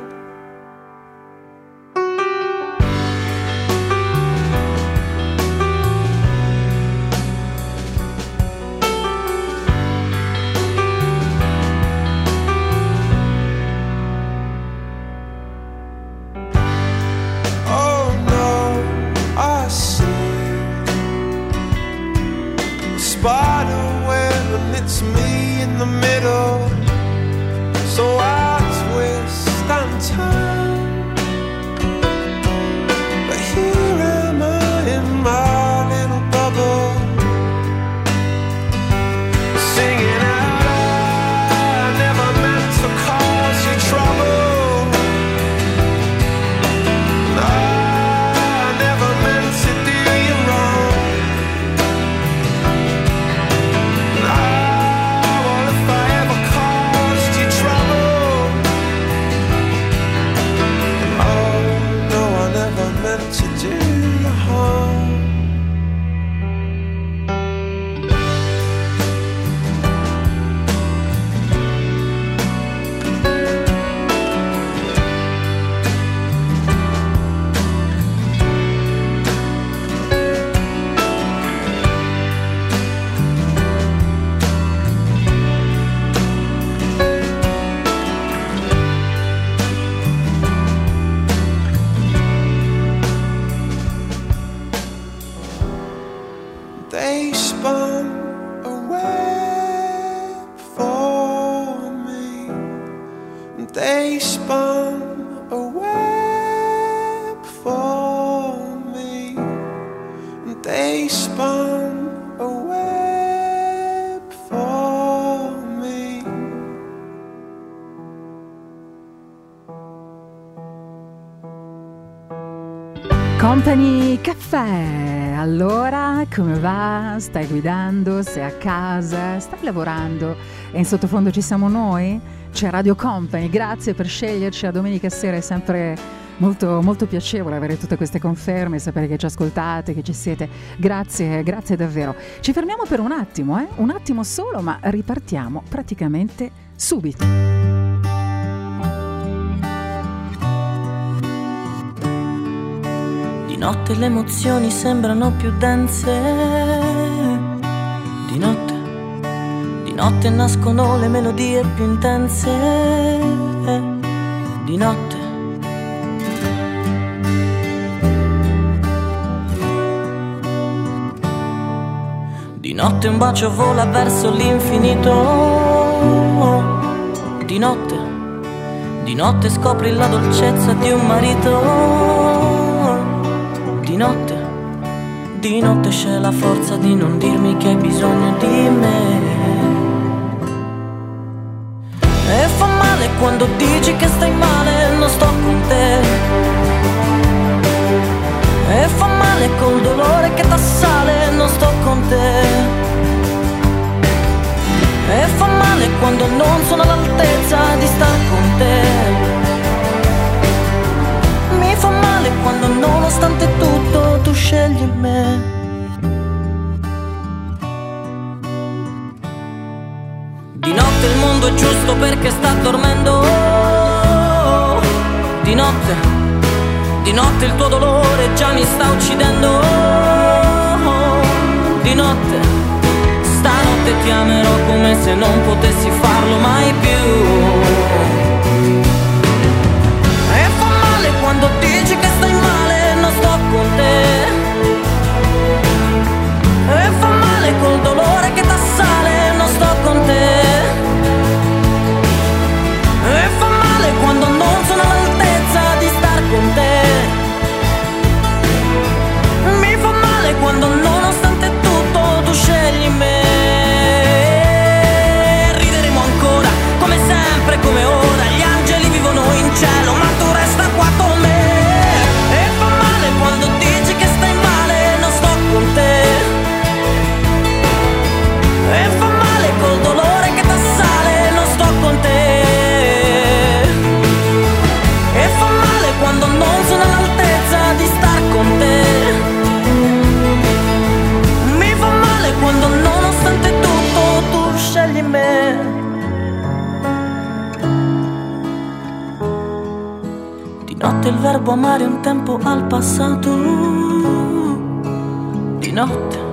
Stai guidando? Sei a casa? Stai lavorando? E in sottofondo ci siamo noi? C'è Radio Company. Grazie per sceglierci. La domenica sera è sempre molto, molto piacevole avere tutte queste conferme, sapere che ci ascoltate, che ci siete. Grazie, grazie davvero. Ci fermiamo per un attimo, eh? Un attimo solo, ma ripartiamo praticamente subito. Notte le emozioni sembrano più dense. Notte nascono le melodie più intense. Di notte. Di notte un bacio vola verso l'infinito. Di notte, di notte scopri la dolcezza di un marito. Di notte, di notte c'è la forza di non dirmi che hai bisogno di me. Quando dici che stai male, non sto con te. E fa male col dolore che t'assale, non sto con te. E fa male quando non sono all'altezza di star con te. Mi fa male quando nonostante tutto tu scegli me. Giusto perché sta dormendo. Di notte, di notte il tuo dolore già mi sta uccidendo. Di notte, stanotte ti amerò come se non potessi farlo mai più. E fa male quando dici che stai male, non sto con te. E fa male col dolore che t'assale, non sto con te. con te. Mi fa male quando nonostante tutto tu scegli me. Rideremo ancora, come sempre, come ora. Gli angeli vivono in cielo, notte il verbo amare un tempo al passato. Di notte.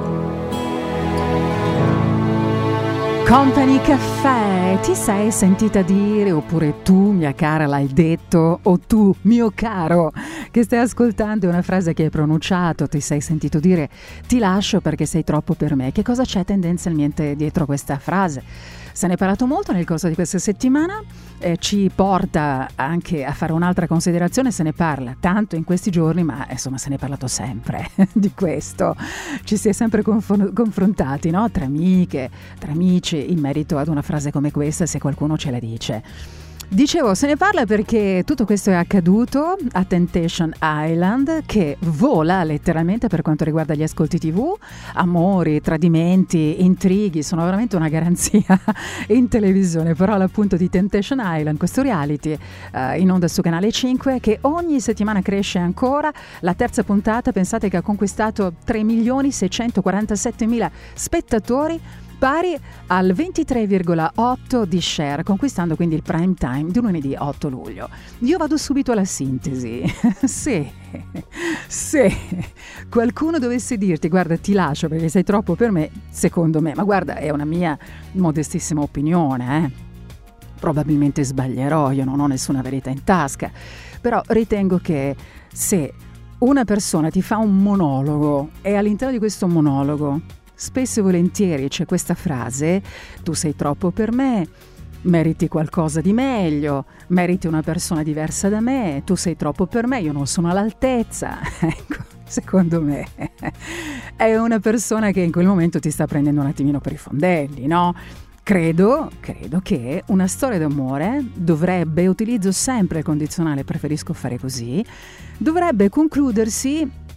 Company Caffè, ti sei sentita dire, oppure tu, mia cara, l'hai detto, o tu, mio caro, che stai ascoltando una frase che hai pronunciato, ti sei sentito dire ti lascio perché sei troppo per me. Che cosa c'è tendenzialmente dietro questa frase? Se ne è parlato molto nel corso di questa settimana, eh, ci porta anche a fare un'altra considerazione, se ne parla tanto in questi giorni, ma insomma se ne è parlato sempre *laughs* di questo. Ci si è sempre confon- confrontati, no? Tra amiche, tra amici, in merito ad una frase come questa, se qualcuno ce la dice. Dicevo, se ne parla perché tutto questo è accaduto a Temptation Island che vola letteralmente per quanto riguarda gli ascolti tv, amori, tradimenti, intrighi, sono veramente una garanzia *laughs* in televisione, però l'appunto di Temptation Island, questo reality eh, in onda su Canale 5 che ogni settimana cresce ancora, la terza puntata pensate che ha conquistato 3 milioni 647 mila spettatori pari al 23,8 di share, conquistando quindi il prime time di lunedì 8 luglio. Io vado subito alla sintesi. *laughs* se, se qualcuno dovesse dirti guarda ti lascio perché sei troppo per me, secondo me, ma guarda è una mia modestissima opinione, eh? probabilmente sbaglierò, io non ho nessuna verità in tasca, però ritengo che se una persona ti fa un monologo e all'interno di questo monologo spesso e volentieri c'è questa frase, tu sei troppo per me, meriti qualcosa di meglio, meriti una persona diversa da me, tu sei troppo per me, io non sono all'altezza. *laughs* Ecco, secondo me è una persona che in quel momento ti sta prendendo un attimino per i fondelli, no? Credo, credo che una storia d'amore dovrebbe, utilizzo sempre il condizionale, preferisco fare così, dovrebbe concludersi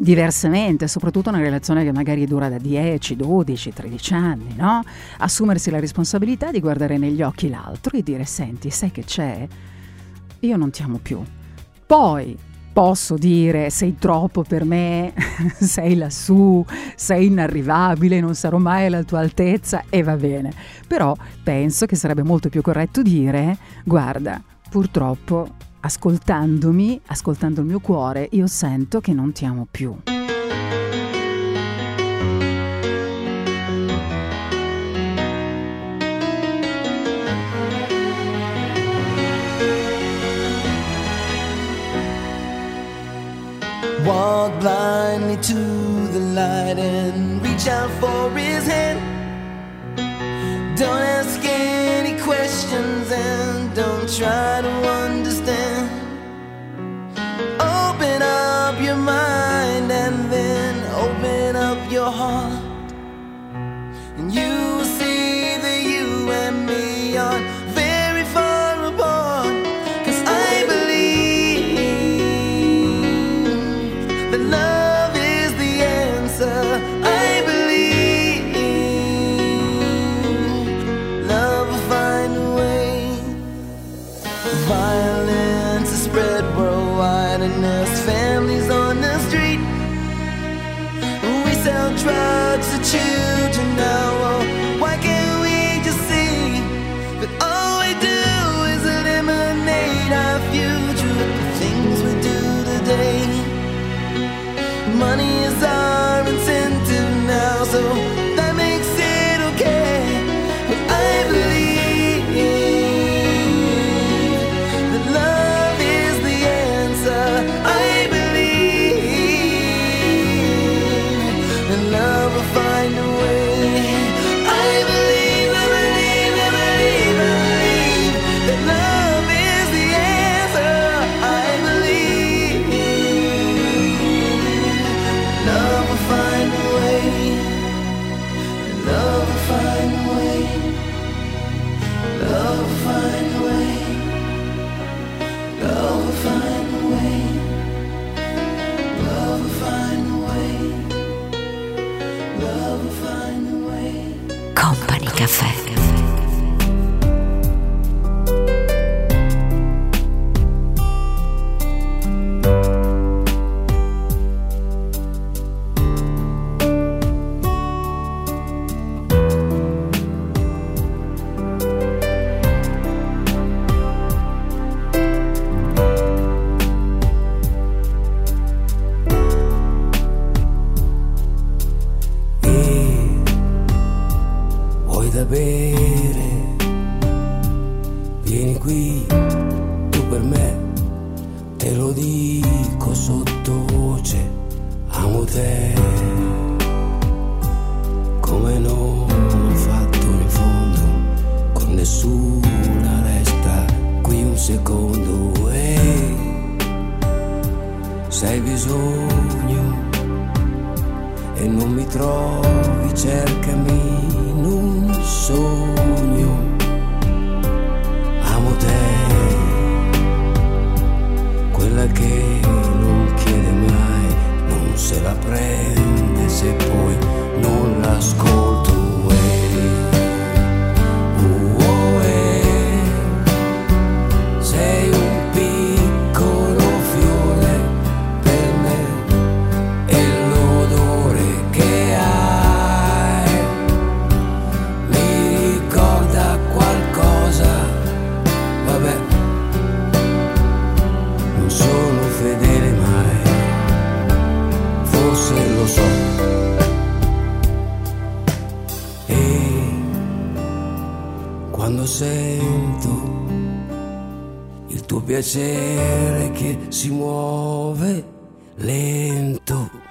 diversamente, soprattutto una relazione che magari dura da 10, 12, 13 anni, no? Assumersi la responsabilità di guardare negli occhi l'altro e dire senti, sai che c'è? Io non ti amo più. Poi posso dire sei troppo per me, *laughs* sei lassù, sei inarrivabile, non sarò mai alla tua altezza e va bene. Però penso che sarebbe molto più corretto dire guarda, purtroppo ascoltandomi, ascoltando il mio cuore, io sento che non ti amo più. Walk blindly to the light and reach out for his hand. Don't ask any questions and don't try to sento il tuo piacere che si muove lento.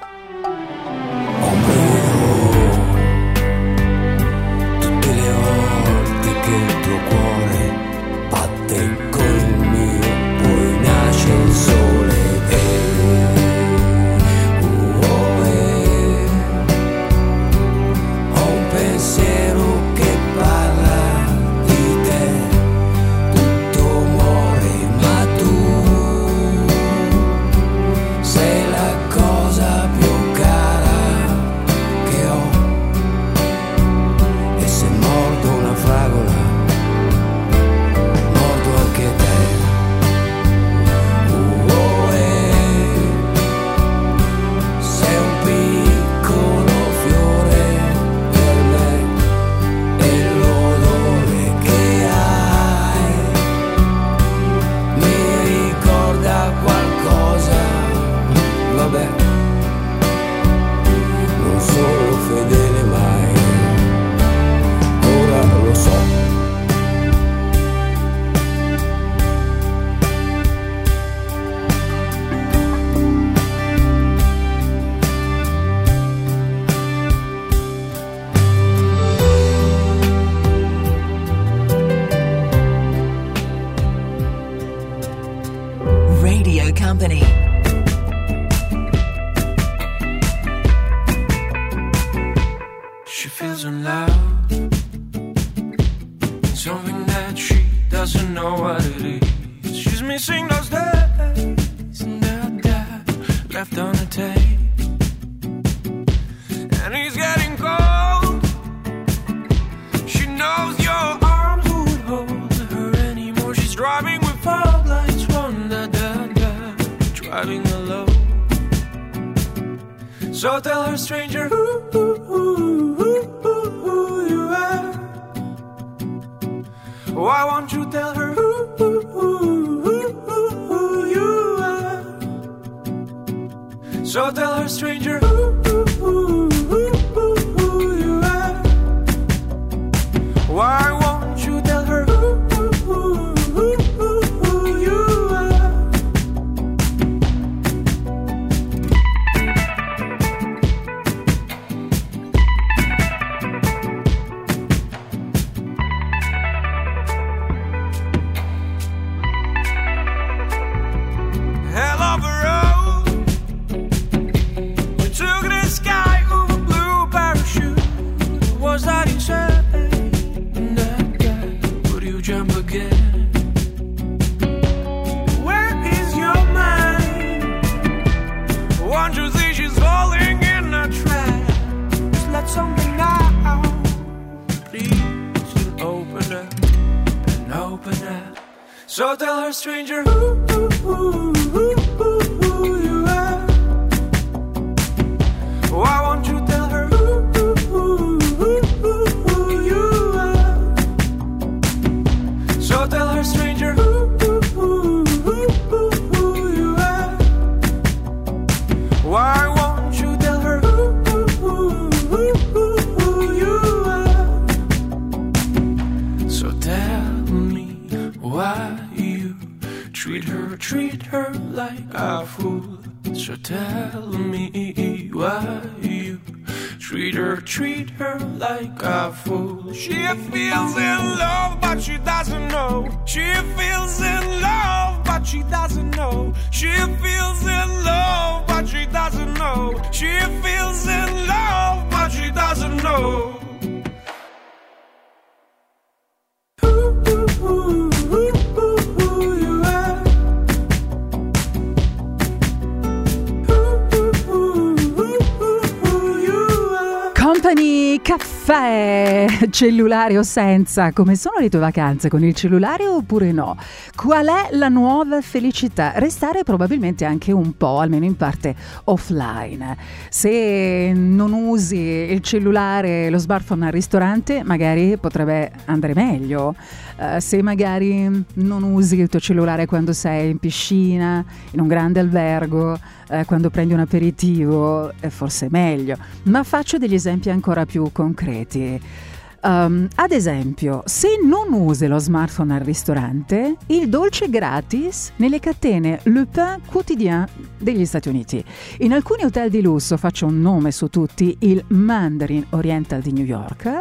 Like a fool. So tell me why you treat her, treat her like a fool. She feels in love, but she doesn't know. She feels in love, but she doesn't know. She feels in love, but she doesn't know. She feels in love, but she doesn't know. Company caffè, cellulare o senza, come sono le tue vacanze con il cellulare oppure no? Qual è la nuova felicità? Restare probabilmente anche un po', almeno in parte, offline. Se non usi il cellulare, lo smartphone al ristorante, magari potrebbe andare meglio. Eh, se magari non usi il tuo cellulare quando sei in piscina, in un grande albergo, eh, quando prendi un aperitivo, è forse meglio. Ma faccio degli esempi ancora più concreti. Um, ad esempio, se non usi lo smartphone al ristorante, il dolce è gratis nelle catene Le Pain Quotidien degli Stati Uniti. In alcuni hotel di lusso, faccio un nome su tutti, il Mandarin Oriental di New York,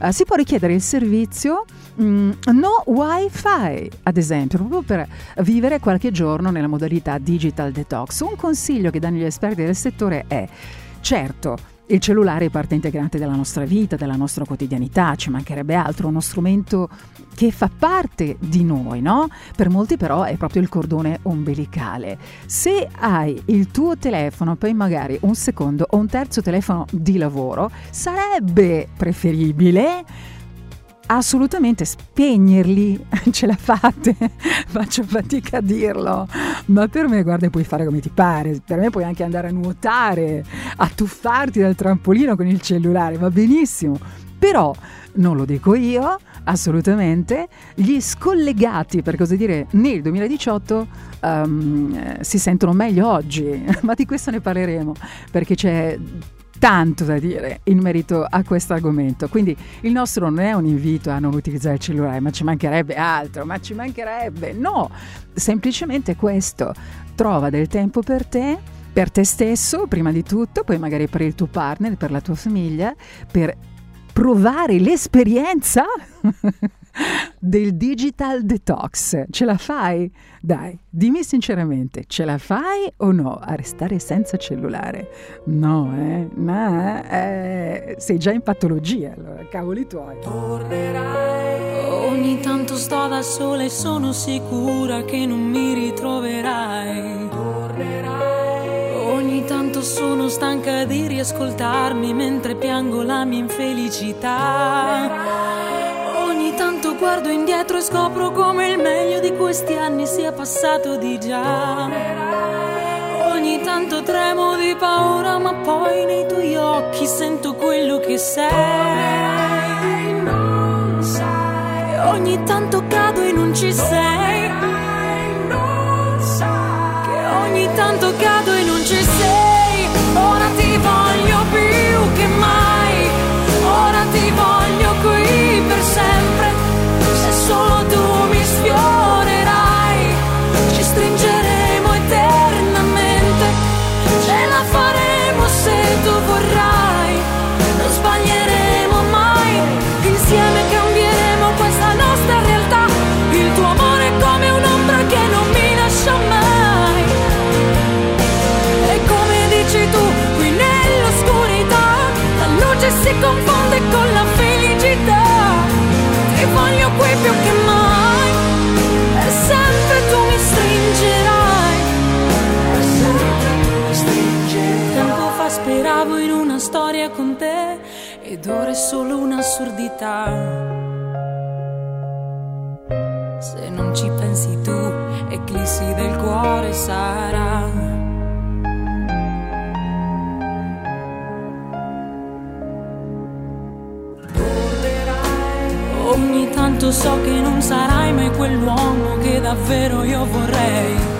eh, si può richiedere il servizio mm, no wifi, ad esempio, proprio per vivere qualche giorno nella modalità digital detox. Un consiglio che danno gli esperti del settore è, certo, il cellulare è parte integrante della nostra vita, della nostra quotidianità, ci mancherebbe altro, uno strumento che fa parte di noi, no? Per molti però è proprio il cordone ombelicale. Se hai il tuo telefono, poi magari un secondo o un terzo telefono di lavoro, sarebbe preferibile assolutamente spegnerli, *laughs* ce la fate, *laughs* faccio fatica a dirlo, ma per me guarda puoi fare come ti pare, per me puoi anche andare a nuotare, a tuffarti dal trampolino con il cellulare, va benissimo, però non lo dico io, assolutamente, gli scollegati, per così dire, nel 2018 um, eh, si sentono meglio oggi, *laughs* ma di questo ne parleremo, perché c'è tanto da dire in merito a questo argomento. Quindi il nostro non è un invito a non utilizzare il cellulare, ma ci mancherebbe altro, ma ci mancherebbe. No, semplicemente questo. Trova del tempo per te, per te stesso, prima di tutto, poi magari per il tuo partner, per la tua famiglia, per provare l'esperienza *laughs* del digital detox. Ce la fai? Dai, dimmi sinceramente, ce la fai o no a restare senza cellulare? No, eh? No, eh? Sei già in patologia, allora, cavoli tuoi. Ogni tanto sto da sola e sono sicura che non mi ritroverai. Ogni tanto sono stanca di riascoltarmi mentre piango la mia infelicità. Tanto guardo indietro e scopro come il meglio di questi anni sia passato di già. Ogni tanto tremo di paura, ma poi nei tuoi occhi sento quello che sei. Non sai. Ogni tanto cado e non ci sei. Non sai. Che ogni tanto cado e non ci sei. È solo un'assurdità. Se non ci pensi tu, eclissi del cuore sarà. Ogni tanto so che non sarai mai quell'uomo che davvero io vorrei.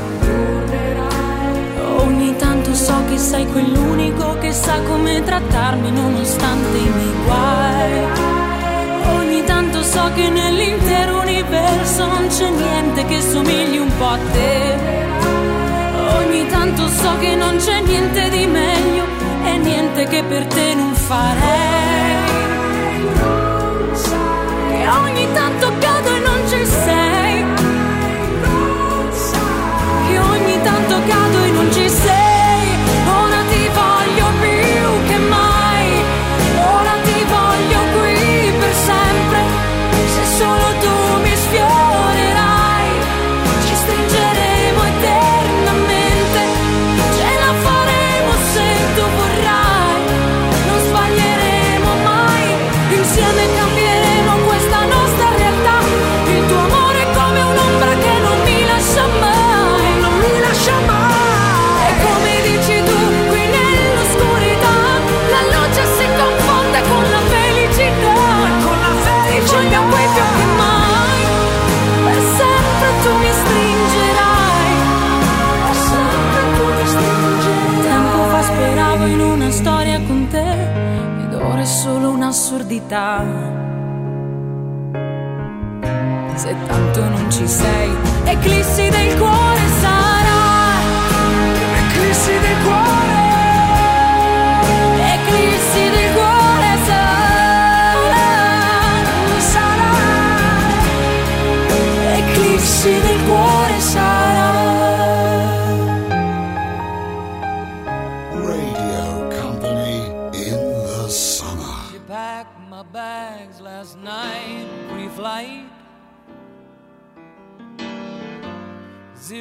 che sei quell'unico che sa come trattarmi nonostante i miei guai. Ogni tanto so che nell'intero universo non c'è niente che somigli un po' a te. Ogni tanto so che non c'è niente di meglio e niente che per te non farei. E ogni tanto cambia. l'assurdità. Se tanto non ci sei, eclissi del cuore sarà. Eclissi del cuore. Eclissi del cuore sarà. Sarà. Eclissi del cuore.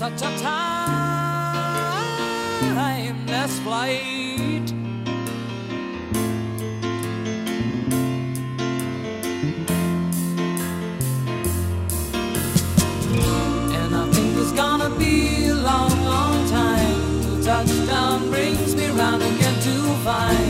such a timeless flight. And I think it's gonna be a long, long time till touchdown brings me round again to find.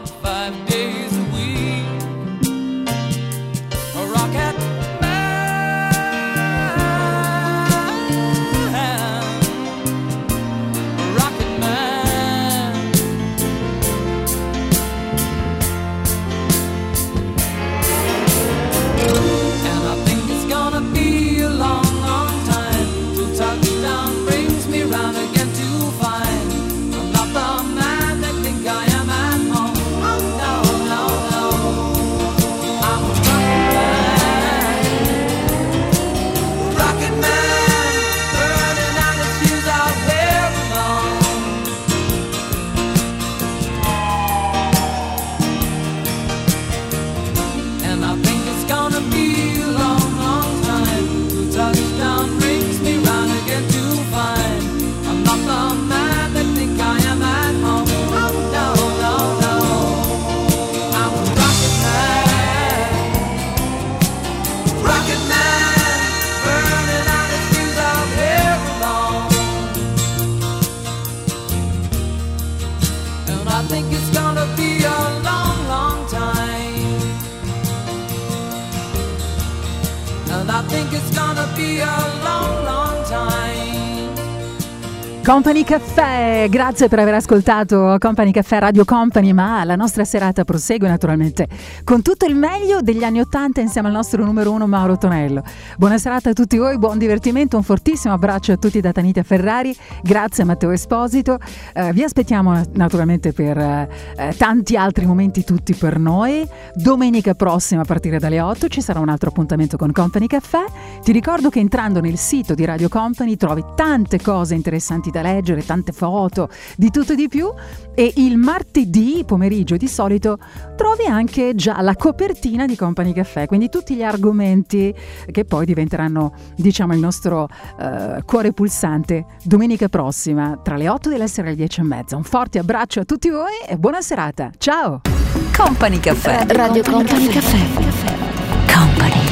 Company Caffè, grazie per aver ascoltato Company Caffè Radio Company, ma la nostra serata prosegue naturalmente con tutto il meglio degli anni Ottanta insieme al nostro numero uno Mauro Tonello. Buona serata a tutti voi, buon divertimento, un fortissimo abbraccio a tutti da Tanita Ferrari, grazie a Matteo Esposito, Eh, vi aspettiamo naturalmente per eh, eh, tanti altri momenti tutti per noi. Domenica prossima a partire dalle 8 ci sarà un altro appuntamento con Company Caffè. Ti ricordo che entrando nel sito di Radio Company trovi tante cose interessanti da leggere, tante foto, di tutto e di più e il martedì pomeriggio di solito trovi anche già la copertina di Company Caffè, quindi tutti gli argomenti che poi diventeranno diciamo il nostro eh, cuore pulsante domenica prossima tra le 8 della sera e le 10 e mezza. Un forte abbraccio a tutti voi e buona serata. Ciao! Company Caffè. Radio Company Caffè.